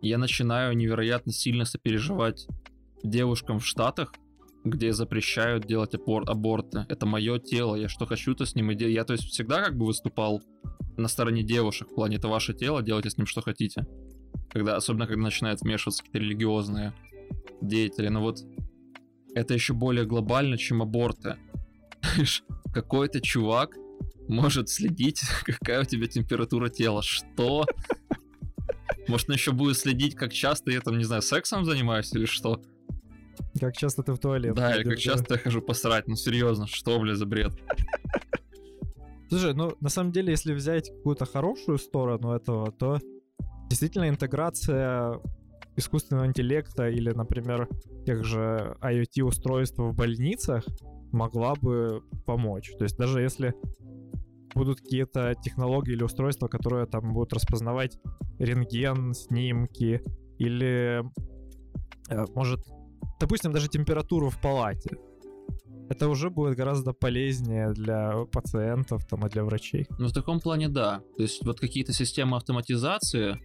я начинаю невероятно сильно сопереживать девушкам в Штатах, где запрещают делать абор- аборты. Это мое тело, я что хочу, то с ним и делаю. Я, то есть, всегда как бы выступал на стороне девушек в плане, это ваше тело, делайте с ним что хотите. Когда, особенно, когда начинают вмешиваться какие-то религиозные деятели. Но вот это еще более глобально, чем аборты. Какой-то чувак может следить, [laughs] какая у тебя температура тела. Что? Может, он еще будет следить, как часто я там, не знаю, сексом занимаюсь или что? Как часто ты в туалет? Да, или как часто я хожу посрать. Ну, серьезно, что, бля, за бред? Слушай, ну на самом деле, если взять какую-то хорошую сторону этого, то действительно интеграция искусственного интеллекта или, например, тех же IoT-устройств в больницах могла бы помочь. То есть даже если будут какие-то технологии или устройства, которые там будут распознавать рентген, снимки или, э, может, допустим, даже температуру в палате. Это уже будет гораздо полезнее для пациентов там, и для врачей. Ну, в таком плане, да. То есть вот какие-то системы автоматизации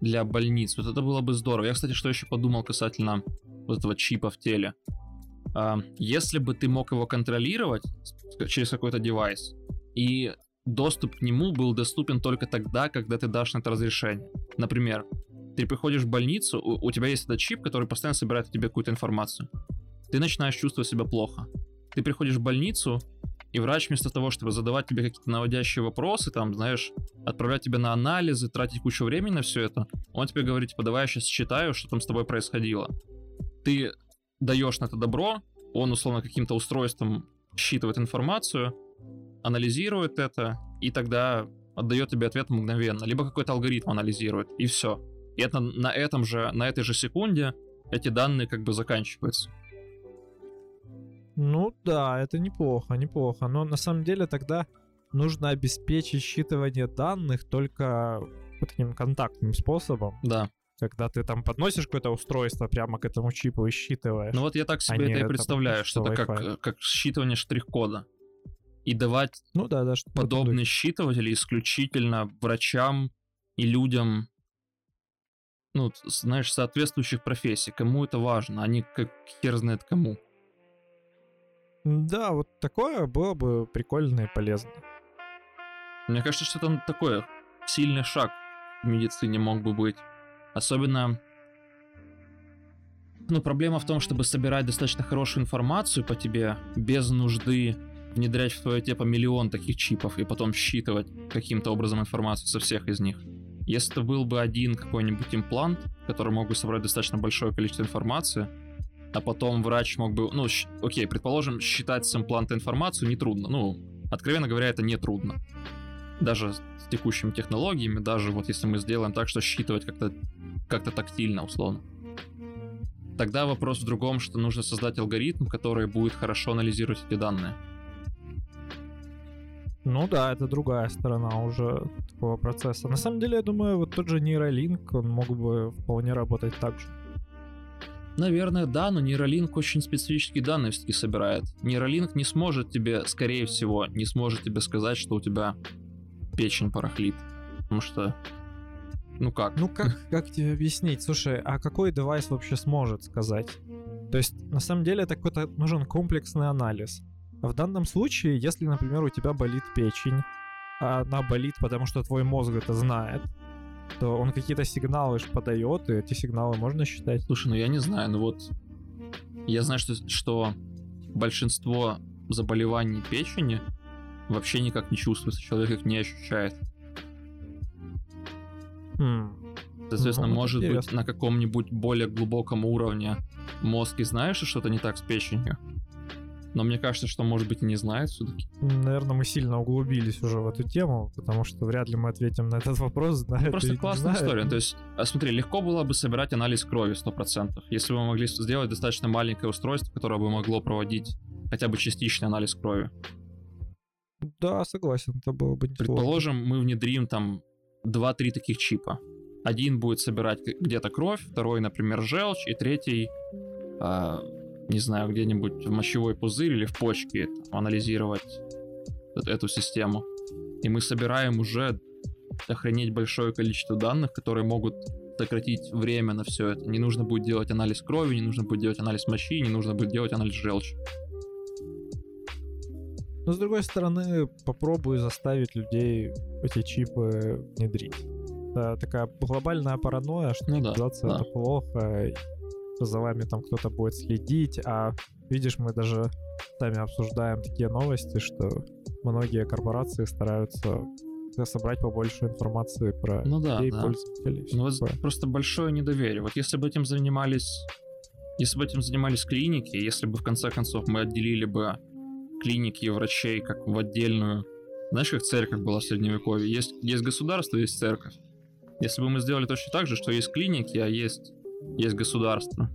для больниц, вот это было бы здорово. Я, кстати, что еще подумал касательно вот этого чипа в теле. А, если бы ты мог его контролировать через какой-то девайс, и доступ к нему был доступен только тогда, когда ты дашь на это разрешение. Например, ты приходишь в больницу, у, у тебя есть этот чип, который постоянно собирает о тебе какую-то информацию. Ты начинаешь чувствовать себя плохо. Ты приходишь в больницу, и врач вместо того, чтобы задавать тебе какие-то наводящие вопросы, там, знаешь, отправлять тебя на анализы, тратить кучу времени на все это, он тебе говорит, типа, давай я сейчас считаю, что там с тобой происходило. Ты даешь на это добро, он, условно, каким-то устройством считывает информацию, анализирует это, и тогда отдает тебе ответ мгновенно. Либо какой-то алгоритм анализирует, и все. И это на этом же, на этой же секунде эти данные как бы заканчиваются. Ну да, это неплохо, неплохо. Но на самом деле тогда нужно обеспечить считывание данных только вот таким контактным способом. Да. Когда ты там подносишь какое-то устройство прямо к этому чипу и считываешь. Ну вот я так себе Они это и представляю, что это как, как считывание штрих-кода. И давать ну да, да, подобные считыватели исключительно врачам и людям, ну, знаешь, соответствующих профессий. Кому это важно, а не как хер знает кому. Да, вот такое было бы прикольно и полезно. Мне кажется, что там такой сильный шаг в медицине мог бы быть. Особенно... Ну, проблема в том, чтобы собирать достаточно хорошую информацию по тебе без нужды внедрять в твое тело миллион таких чипов и потом считывать каким-то образом информацию со всех из них. Если это был бы один какой-нибудь имплант, который мог бы собрать достаточно большое количество информации, а потом врач мог бы, ну, окей, предположим, считать с импланта информацию нетрудно. Ну, откровенно говоря, это не трудно. Даже с текущими технологиями, даже вот если мы сделаем так, что считывать как-то как-то тактильно, условно. Тогда вопрос в другом, что нужно создать алгоритм, который будет хорошо анализировать эти данные. Ну да, это другая сторона уже такого процесса. На самом деле, я думаю, вот тот же нейролинк, он мог бы вполне работать так же. Наверное, да, но нейролинк очень специфические данные все-таки собирает. Нейролинк не сможет тебе, скорее всего, не сможет тебе сказать, что у тебя печень порохлит. Потому что, ну как? Ну как, как тебе объяснить? Слушай, а какой девайс вообще сможет сказать? То есть, на самом деле, это какой-то нужен комплексный анализ. В данном случае, если, например, у тебя болит печень, а она болит, потому что твой мозг это знает, то он какие-то сигналы ж подает, и эти сигналы можно считать. Слушай, ну я не знаю, ну вот я знаю, что, что большинство заболеваний печени вообще никак не чувствуется, человек их не ощущает. Хм. Соответственно, Ну, может быть интересно. на каком-нибудь более глубоком уровне мозг и знает, что что-то не так с печенью. Но мне кажется, что может быть и не знает все-таки. Наверное, мы сильно углубились уже в эту тему, потому что вряд ли мы ответим на этот вопрос. Знает Просто или не классная знает. история. То есть, а смотри, легко было бы собирать анализ крови 100%, если бы мы могли сделать достаточно маленькое устройство, которое бы могло проводить хотя бы частичный анализ крови. Да, согласен, это было бы неплохо. Предположим, мы внедрим там 2-3 таких чипа. Один будет собирать где-то кровь, второй, например, желчь, и третий, а, не знаю, где-нибудь в мочевой пузырь или в почке анализировать эту систему. И мы собираем уже охренеть большое количество данных, которые могут сократить время на все это. Не нужно будет делать анализ крови, не нужно будет делать анализ мочи, не нужно будет делать анализ желчи. Но с другой стороны, попробую заставить людей эти чипы внедрить. Это такая глобальная паранойя, что Ну да, да. это плохо, что за вами там кто-то будет следить, а видишь, мы даже сами обсуждаем такие новости, что многие корпорации стараются собрать побольше информации про Ну да, людей, да. пользователей. Ну, вот такое. просто большое недоверие. Вот если бы этим занимались... Если бы этим занимались клиники, если бы в конце концов мы отделили бы клиники и врачей как в отдельную... Знаешь, как церковь была в Средневековье? Есть, есть государство, есть церковь. Если бы мы сделали точно так же, что есть клиники, а есть, есть государство,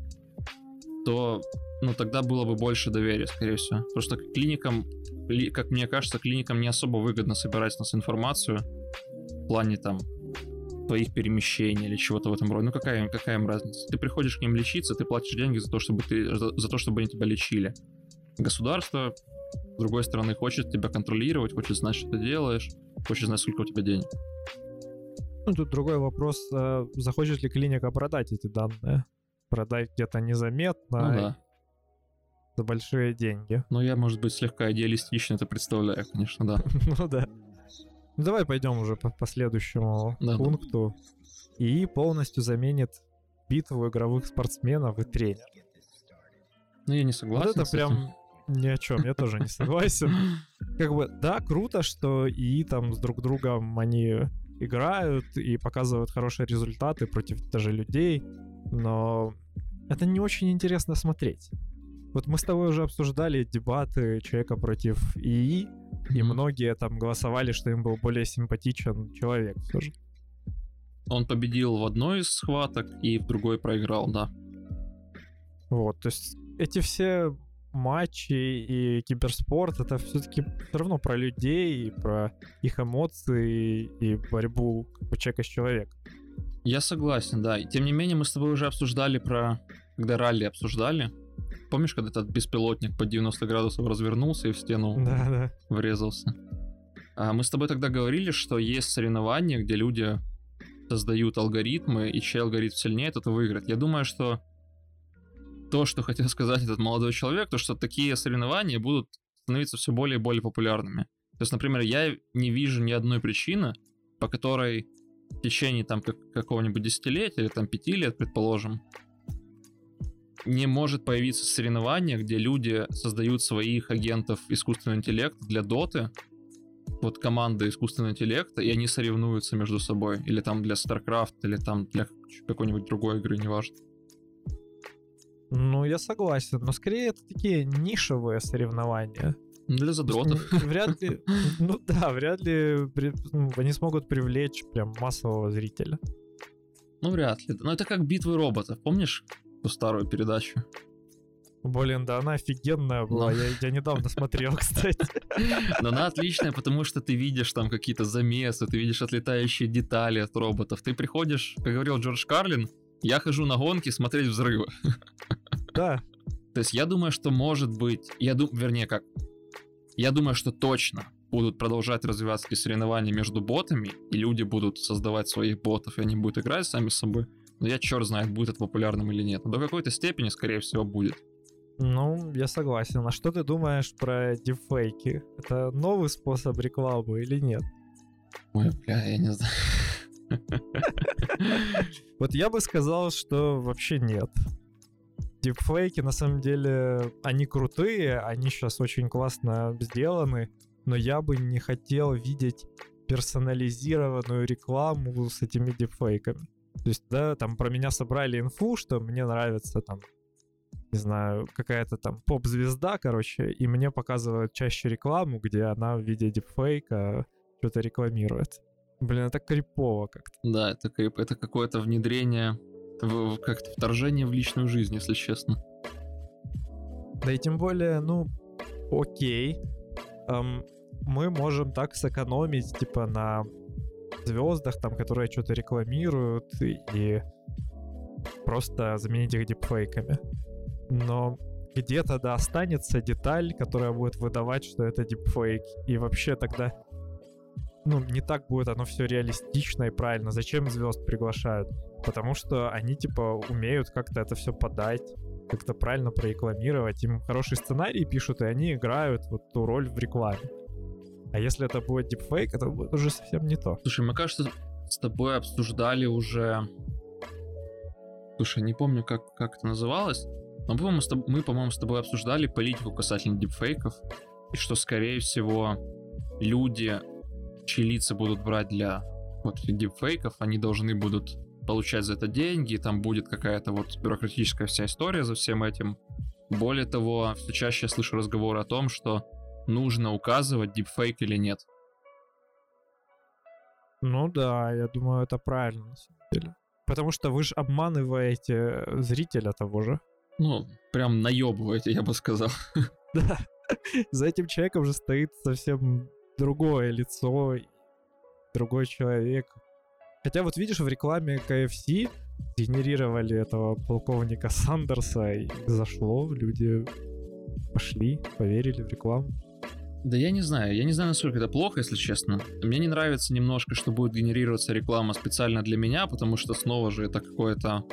то ну, тогда было бы больше доверия, скорее всего. Потому что клиникам, ли- как мне кажется, клиникам не особо выгодно собирать с нас информацию в плане там твоих перемещений или чего-то в этом роде. Ну какая, какая им разница? Ты приходишь к ним лечиться, ты платишь деньги за то, чтобы ты за, за то, чтобы они тебя лечили. Государство, с другой стороны, хочет тебя контролировать, хочет знать, что ты делаешь, хочет знать, сколько у тебя денег. Ну, тут другой вопрос, а захочет ли клиника продать эти данные? Продать где-то незаметно Ну да. за большие деньги. Но я, может быть, слегка идеалистично это представляю, конечно, да. [laughs] ну да. Ну, давай пойдем уже по, по следующему Да, да. пункту. ИИ полностью заменит битву игровых спортсменов и тренеров. Ну я не согласен. Вот это с этим. прям ни о чем, я тоже не согласен. [laughs] Как бы, да, круто, что ИИ там с друг другом они играют и показывают хорошие результаты против даже людей, но это не очень интересно смотреть. Вот мы с тобой уже обсуждали дебаты человека против ИИ, и многие там голосовали, что им был более симпатичен человек все же. Он победил в одной из схваток и в другой проиграл, да. Вот, то есть эти все матчи и киберспорт, это все-таки все равно про людей, и про их эмоции и борьбу как бы, человека с человеком. Я согласен, да. И тем не менее, мы с тобой уже обсуждали про... Когда ралли обсуждали. Помнишь, когда этот беспилотник по 90 градусов развернулся и в стену Да, да. врезался? А мы с тобой тогда говорили, что есть соревнования, где люди создают алгоритмы, и чей алгоритм сильнее, тот выиграет. Я думаю, что то, что хотел сказать этот молодой человек, то, что такие соревнования будут становиться все более и более популярными. То есть, например, я не вижу ни одной причины, по которой в течение там как- какого-нибудь десятилетия или там пяти лет, предположим, не может появиться соревнование, где люди создают своих агентов искусственного интеллекта для доты, вот команда искусственного интеллекта, и они соревнуются между собой. Или там для StarCraft, или там для какой-нибудь другой игры, неважно. Ну, я согласен, но скорее это такие нишевые соревнования. Для задротов. Вряд ли, [laughs] ну да, вряд ли при- ну, они смогут привлечь прям массового зрителя. Ну, вряд ли. Но это как битвы роботов. Помнишь ту старую передачу? Блин, да она офигенная была, я, я недавно смотрел, [laughs] кстати. Но она отличная, потому что ты видишь там какие-то замесы, ты видишь отлетающие детали от роботов. Ты приходишь, как говорил Джордж Карлин, я хожу на гонки смотреть взрывы. [laughs] Да, То есть я думаю, что может быть, я думаю, вернее как, я думаю, что точно будут продолжать развиваться соревнования между ботами, и люди будут создавать своих ботов, и они будут играть сами с собой. Но я черт знает, будет это популярным или нет. Но до какой-то степени, скорее всего, будет. ну, я согласен. А что ты думаешь про дипфейки? Это новый способ рекламы или нет? Ой, бля, я не знаю. [laughs] Вот я бы сказал, что вообще нет. Дипфейки, на самом деле, они крутые, они сейчас очень классно сделаны, но я бы не хотел видеть персонализированную рекламу с этими дипфейками. То есть, да, там про меня собрали инфу, что мне нравится там, не знаю, какая-то там поп-звезда, короче, и мне показывают чаще рекламу, где она в виде дипфейка что-то рекламирует. Блин, это крипово как-то. Да, это, как- это какое-то внедрение, в- как-то вторжение в личную жизнь, если честно. Да и тем более, ну, окей. Эм, мы можем так сэкономить, типа, на звездах, там, которые что-то рекламируют, и, и просто заменить их дипфейками. Но где-то да останется деталь, которая будет выдавать, что это дипфейк. И вообще тогда ну, не так будет оно все реалистично и правильно. Зачем звезд приглашают? Потому что они, типа, умеют как-то это все подать, как-то правильно прорекламировать. Им хороший сценарий пишут, и они играют вот ту роль в рекламе. А если это будет дипфейк, это будет уже совсем не то. Слушай, мы, кажется, с тобой обсуждали уже... Слушай, не помню, как, как это называлось. Но, по-моему, тоб... мы, по-моему, с тобой обсуждали политику касательно дипфейков. И что, скорее всего, люди, чьи лица будут брать для вот дипфейков, они должны будут получать за это деньги, и там будет какая-то вот бюрократическая вся история за всем этим. Более того, все чаще я слышу разговоры о том, что нужно указывать, дипфейк или нет. Ну да, я думаю, это правильно на самом деле. Потому что вы же обманываете зрителя того же. Ну, прям наебываете, я бы сказал. [laughs] Да. За этим человеком же стоит совсем другое лицо, другой человек. Хотя вот видишь, в рекламе KFC генерировали этого полковника Сандерса, и зашло, люди пошли, поверили в рекламу. Да я не знаю, я не знаю, насколько это плохо, если честно. Мне не нравится немножко, что будет генерироваться реклама специально для меня, потому что снова же это какое-то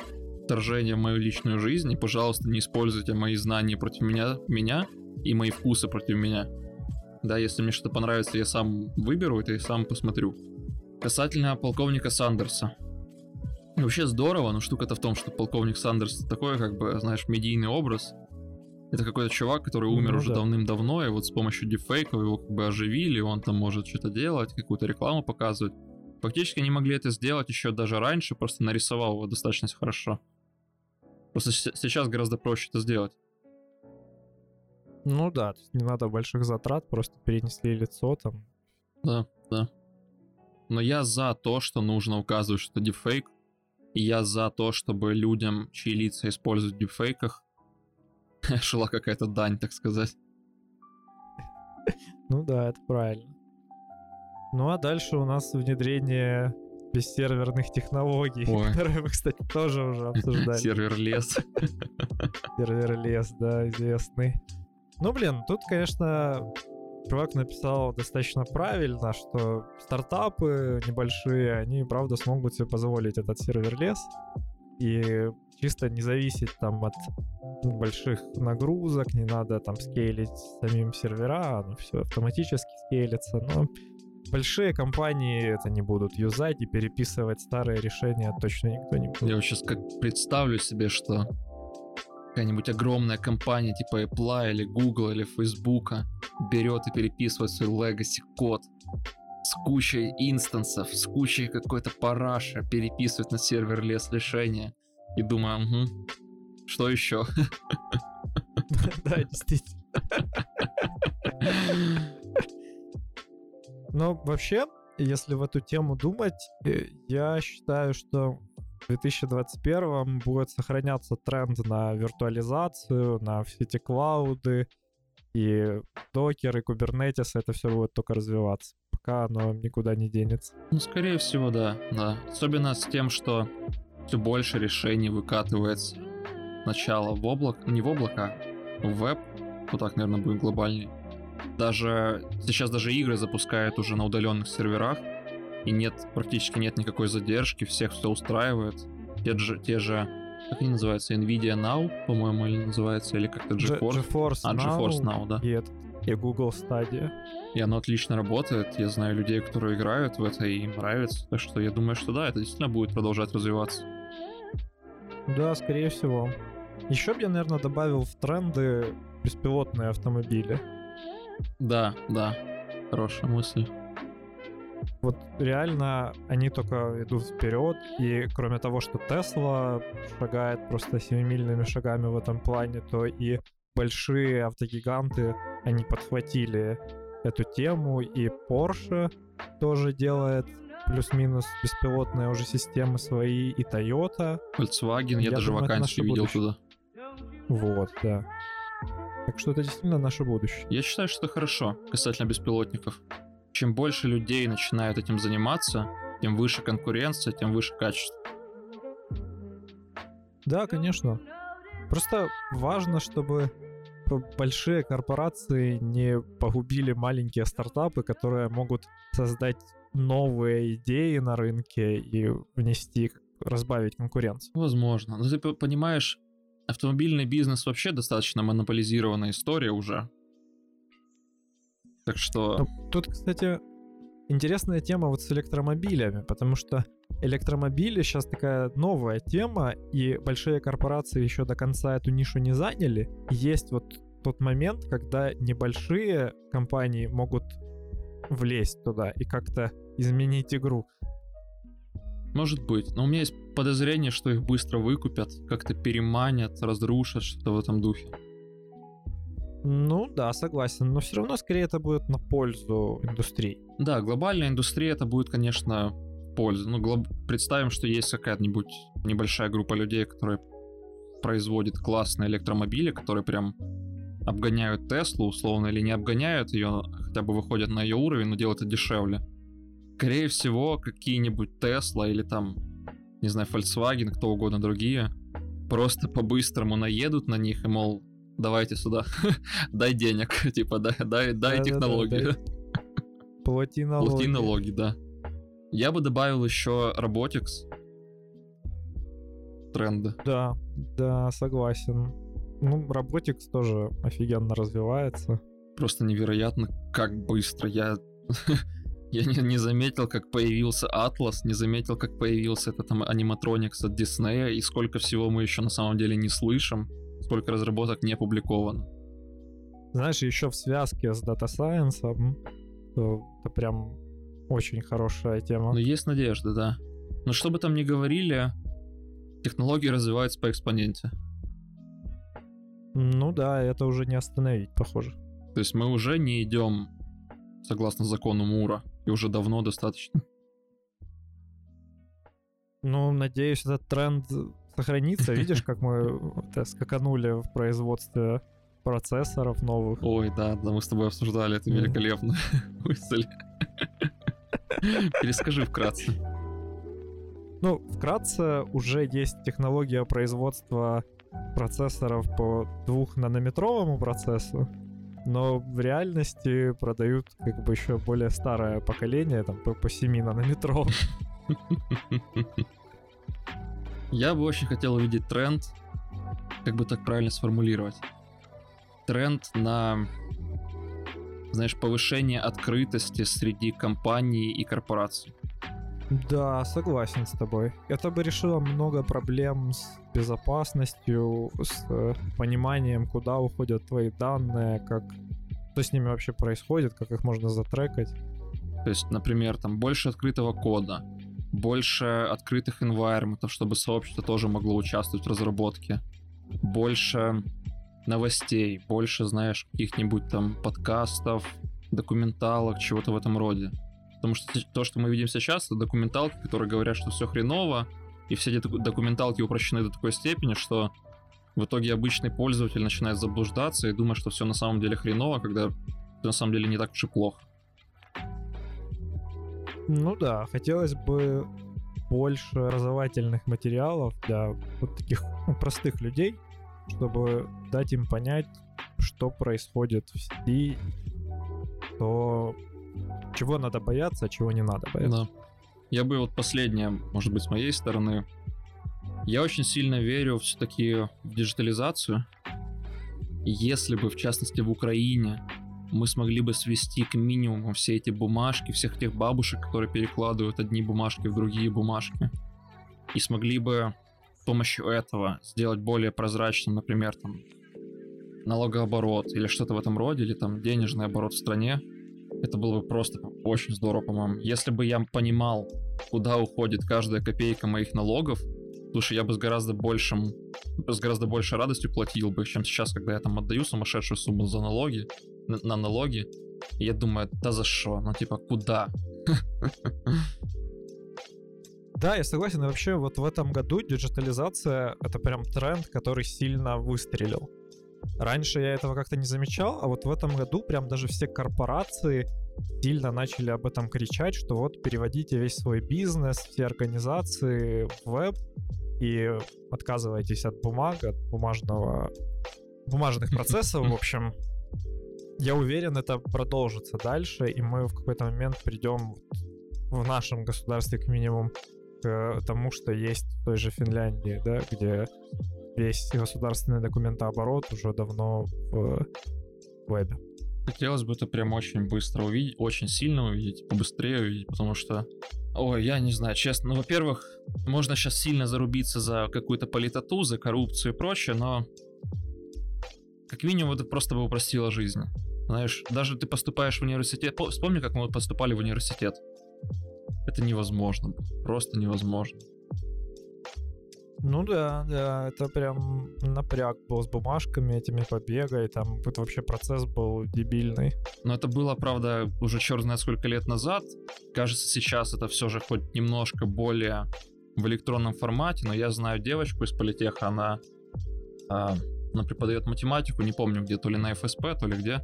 вторжение в мою личную жизнь, и, пожалуйста, не используйте мои знания против меня, меня и мои вкусы против меня. Да, если мне что-то понравится, я сам выберу это и сам посмотрю. Касательно полковника Сандерса. Вообще здорово, но штука-то в том, что полковник Сандерс такой, как бы, знаешь, медийный образ, это какой-то чувак, который умер ну, уже да. давным-давно, и вот с помощью дефейков его как бы оживили, он там может что-то делать, какую-то рекламу показывать. Фактически они могли это сделать еще даже раньше, просто нарисовал его достаточно хорошо. Просто сейчас гораздо проще это сделать. Ну да, не надо больших затрат, просто перенесли лицо там. Да, да. Но я за то, что нужно указывать, что это дефейк. И я за то, чтобы людям, чьи лица используют в дефейках, [laughs] шла какая-то дань, так сказать. [laughs] Ну да, это правильно. Ну а дальше у нас внедрение бессерверных технологий, Ой. [laughs] которые мы, кстати, тоже уже обсуждали. Сервер лес. Сервер лес, да, известный. Ну, блин, тут, конечно, чувак написал достаточно правильно, что стартапы небольшие, они, правда, смогут себе позволить этот сервер лес. И чисто не зависеть там от больших нагрузок, не надо там скейлить самим сервера, оно все автоматически скейлится, но большие компании это не будут юзать и переписывать старые решения точно никто не будет. Я вот сейчас как представлю себе, что какая-нибудь огромная компания типа Apple или Google или Facebook берет и переписывает свой legacy код с кучей инстансов, с кучей какой-то параша, переписывает на сервер лес решения. И думаю, угу, что еще? [laughs] Да, действительно. [laughs] Но вообще, если в эту тему думать, э, я считаю, что 2021 будет сохраняться тренд на виртуализацию, на все эти клауды, и докер, и кубернетис, это все будет только развиваться, пока оно никуда не денется. Ну, скорее всего, да, да. Особенно с тем, что все больше решений выкатывается сначала в облако, не в облако, а в веб, вот так, наверное, будет глобальней. Даже сейчас даже игры запускают уже на удаленных серверах, и нет, практически нет никакой задержки, всех все устраивает. Те же, те же как они называются, Nvidia Now, по-моему, или называется, или как-то GeForce. GeForce а, GeForce Now, Now, да. И, и Google Stadia. И оно отлично работает. Я знаю людей, которые играют в это, и им нравится. Так что я думаю, что да, это действительно будет продолжать развиваться. Да, скорее всего. Еще бы я, наверное, добавил в тренды беспилотные автомобили. Да, да. Хорошая мысль. Вот реально они только идут вперед, и кроме того, что Тесла шагает просто семимильными шагами в этом плане, то и большие автогиганты, они подхватили эту тему, и Porsche тоже делает плюс-минус беспилотные уже системы свои, и Toyota. Volkswagen, я, я даже думаю, вакансию видел будущее. туда. Вот, да. Так что это действительно наше будущее. Я считаю, что это хорошо касательно беспилотников. Чем больше людей начинают этим заниматься, тем выше конкуренция, тем выше качество. Да, конечно. Просто важно, чтобы большие корпорации не погубили маленькие стартапы, которые могут создать новые идеи на рынке и внести, разбавить конкуренцию. Возможно. Но ты понимаешь, автомобильный бизнес вообще достаточно монополизированная история уже. Так что... Ну, тут, кстати, интересная тема вот с электромобилями, потому что электромобили сейчас такая новая тема, и большие корпорации еще до конца эту нишу не заняли. Есть вот тот момент, когда небольшие компании могут влезть туда и как-то изменить игру. Может быть, но у меня есть подозрение, что их быстро выкупят, как-то переманят, разрушат, что-то в этом духе. Ну да, согласен, но все равно скорее это будет на пользу индустрии. Да, глобальная индустрия это будет, конечно, польза. Ну, глоб... представим, что есть какая-нибудь небольшая группа людей, которые производит классные электромобили, которые прям обгоняют Теслу условно или не обгоняют ее, хотя бы выходят на ее уровень, но делают это дешевле. Скорее всего, какие-нибудь Тесла или там, не знаю, Volkswagen, кто угодно другие, просто по-быстрому наедут на них и, мол, давайте сюда, [laughs] дай денег, [laughs] типа, дай, дай, дай технологию. [laughs] Плати налоги. Плати налоги, да. Я бы добавил еще Robotics. Тренды. Да, да, согласен. Ну, Robotics тоже офигенно развивается. Просто невероятно, как быстро. Я, я не, не заметил, как появился Atlas, не заметил, как появился этот там аниматроникс от Disney, и сколько всего мы еще на самом деле не слышим, сколько разработок не опубликовано. Знаешь, еще в связке с Data Science это прям очень хорошая тема. Ну, есть надежда, да. Но что бы там ни говорили, технологии развиваются по экспоненте. Ну да, это уже не остановить, похоже. То есть мы уже не идем согласно закону Мура, и уже давно достаточно. Ну, надеюсь, этот тренд сохранится. Видишь, как мы это, скаканули в производстве процессоров новых. Ой, да, да, мы с тобой обсуждали это великолепно. [laughs] мысль. Перескажи вкратце. Ну, вкратце уже есть технология производства процессоров по двухнанометровому процессу, но в реальности продают как бы еще более старое поколение, там по, по 7 нанометров. [laughs] Я бы очень хотел увидеть тренд, как бы так правильно сформулировать. Тренд на, знаешь, повышение открытости среди компаний и корпораций. Да, согласен с тобой. Это бы решило много проблем с безопасностью, с э, пониманием, куда уходят твои данные, как что с ними вообще происходит, как их можно затрекать. То есть, например, там больше открытого кода, больше открытых environment, чтобы сообщество тоже могло участвовать в разработке, больше новостей, больше, знаешь, каких-нибудь там подкастов, документалок, чего-то в этом роде. Потому что то, что мы видим сейчас, это документалки, которые говорят, что все хреново, и все эти документалки упрощены до такой степени, что в итоге обычный пользователь начинает заблуждаться и думать, что все на самом деле хреново, когда на самом деле не так уж и плохо. Ну да, хотелось бы больше образовательных материалов для вот таких ну, простых людей, чтобы дать им понять, что происходит в сети, то чего надо бояться, а чего не надо бояться. Да. Я бы вот последнее, может быть, с моей стороны. Я очень сильно верю все-таки в диджитализацию. Если бы, в частности, в Украине мы смогли бы свести к минимуму все эти бумажки, всех тех бабушек, которые перекладывают одни бумажки в другие бумажки, и смогли бы с помощью этого сделать более прозрачным, например, там, налогооборот или что-то в этом роде, или там денежный оборот в стране, это было бы просто очень здорово, по-моему. Если бы я понимал, куда уходит каждая копейка моих налогов, слушай, я бы с гораздо большим, с гораздо большей радостью платил бы, чем сейчас, когда я там отдаю сумасшедшую сумму за налоги, на, на налоги. И я думаю, да за что? Ну, типа, куда? [laughs] Да, я согласен. И вообще, вот в этом году диджитализация — это прям тренд, который сильно выстрелил. Раньше я этого как-то не замечал, а вот в этом году прям даже все корпорации сильно начали об этом кричать, что вот переводите весь свой бизнес, все организации в веб и отказывайтесь от бумаг, от бумажного бумажных [laughs] процессов, в общем. Я уверен, это продолжится дальше, и мы в какой-то момент придем в нашем государстве, к минимум, к тому, что есть в той же Финляндии, да, где весь государственный документооборот уже давно в вебе. Хотелось бы это прям очень быстро увидеть, очень сильно увидеть, побыстрее увидеть, потому что Ой, я не знаю, честно. Ну, во-первых, можно сейчас сильно зарубиться за какую-то политоту, за коррупцию и прочее, но как минимум это просто бы упростило жизнь. Знаешь, даже ты поступаешь в университет... Вспомни, как мы поступали в университет. Это невозможно. Просто невозможно. Ну да, да, это прям напряг был с бумажками, этими побегой, там это вообще процесс был дебильный. Но это было, правда, уже черт знает сколько лет назад. Кажется, сейчас это все же хоть немножко более в электронном формате, но я знаю девочку из политеха, она, а, она преподает математику, не помню где, то ли на ФСП, то ли где,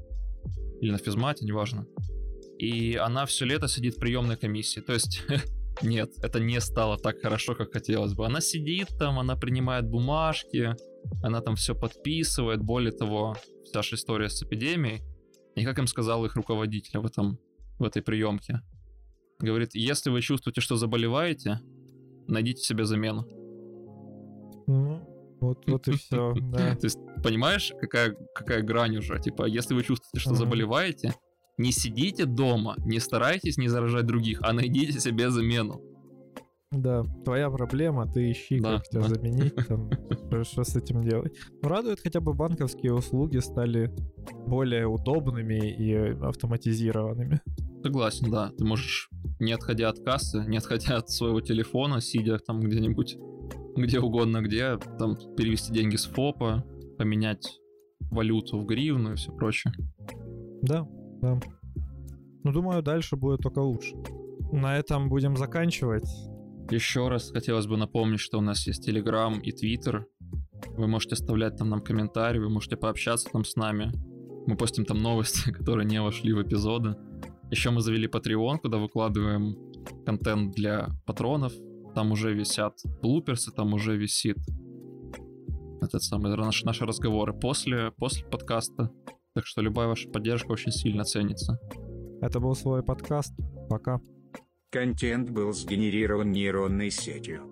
или на физмате, неважно. И она все лето сидит в приемной комиссии. То есть [laughs] Нет, это не стало так хорошо, как хотелось бы. Она сидит там, она принимает бумажки, она там все подписывает. Более того, вся же история с эпидемией. И как им сказал их руководитель в, этом, в этой приемке. Говорит, если вы чувствуете, что заболеваете, найдите себе замену. Ну, вот, вот и все, [laughs] да. То есть, понимаешь, какая, какая грань уже? Типа, если вы чувствуете, что заболеваете, не сидите дома, не старайтесь не заражать других, а найдите себе замену. Да, твоя проблема, ты ищи, да, как тебя да. заменить, там, [laughs] что с этим делать. Но радует хотя бы банковские услуги стали более удобными и автоматизированными. Согласен, да. Ты можешь, не отходя от кассы, не отходя от своего телефона, сидя там где-нибудь, где угодно где, там перевести деньги с ФОПа, поменять валюту в гривну и все прочее. Да, да. Ну, думаю, дальше будет только лучше. На этом будем заканчивать. Еще раз хотелось бы напомнить, что у нас есть Telegram и Twitter. Вы можете оставлять там нам комментарии, вы можете пообщаться там с нами. Мы постим там новости, [laughs] которые не вошли в эпизоды. Еще мы завели Patreon, куда выкладываем контент для патронов. Там уже висят блуперсы, там уже висит этот самый наши, наши разговоры после, после подкаста. Так что любая ваша поддержка очень сильно ценится. Это был свой подкаст. Пока. Контент был сгенерирован нейронной сетью.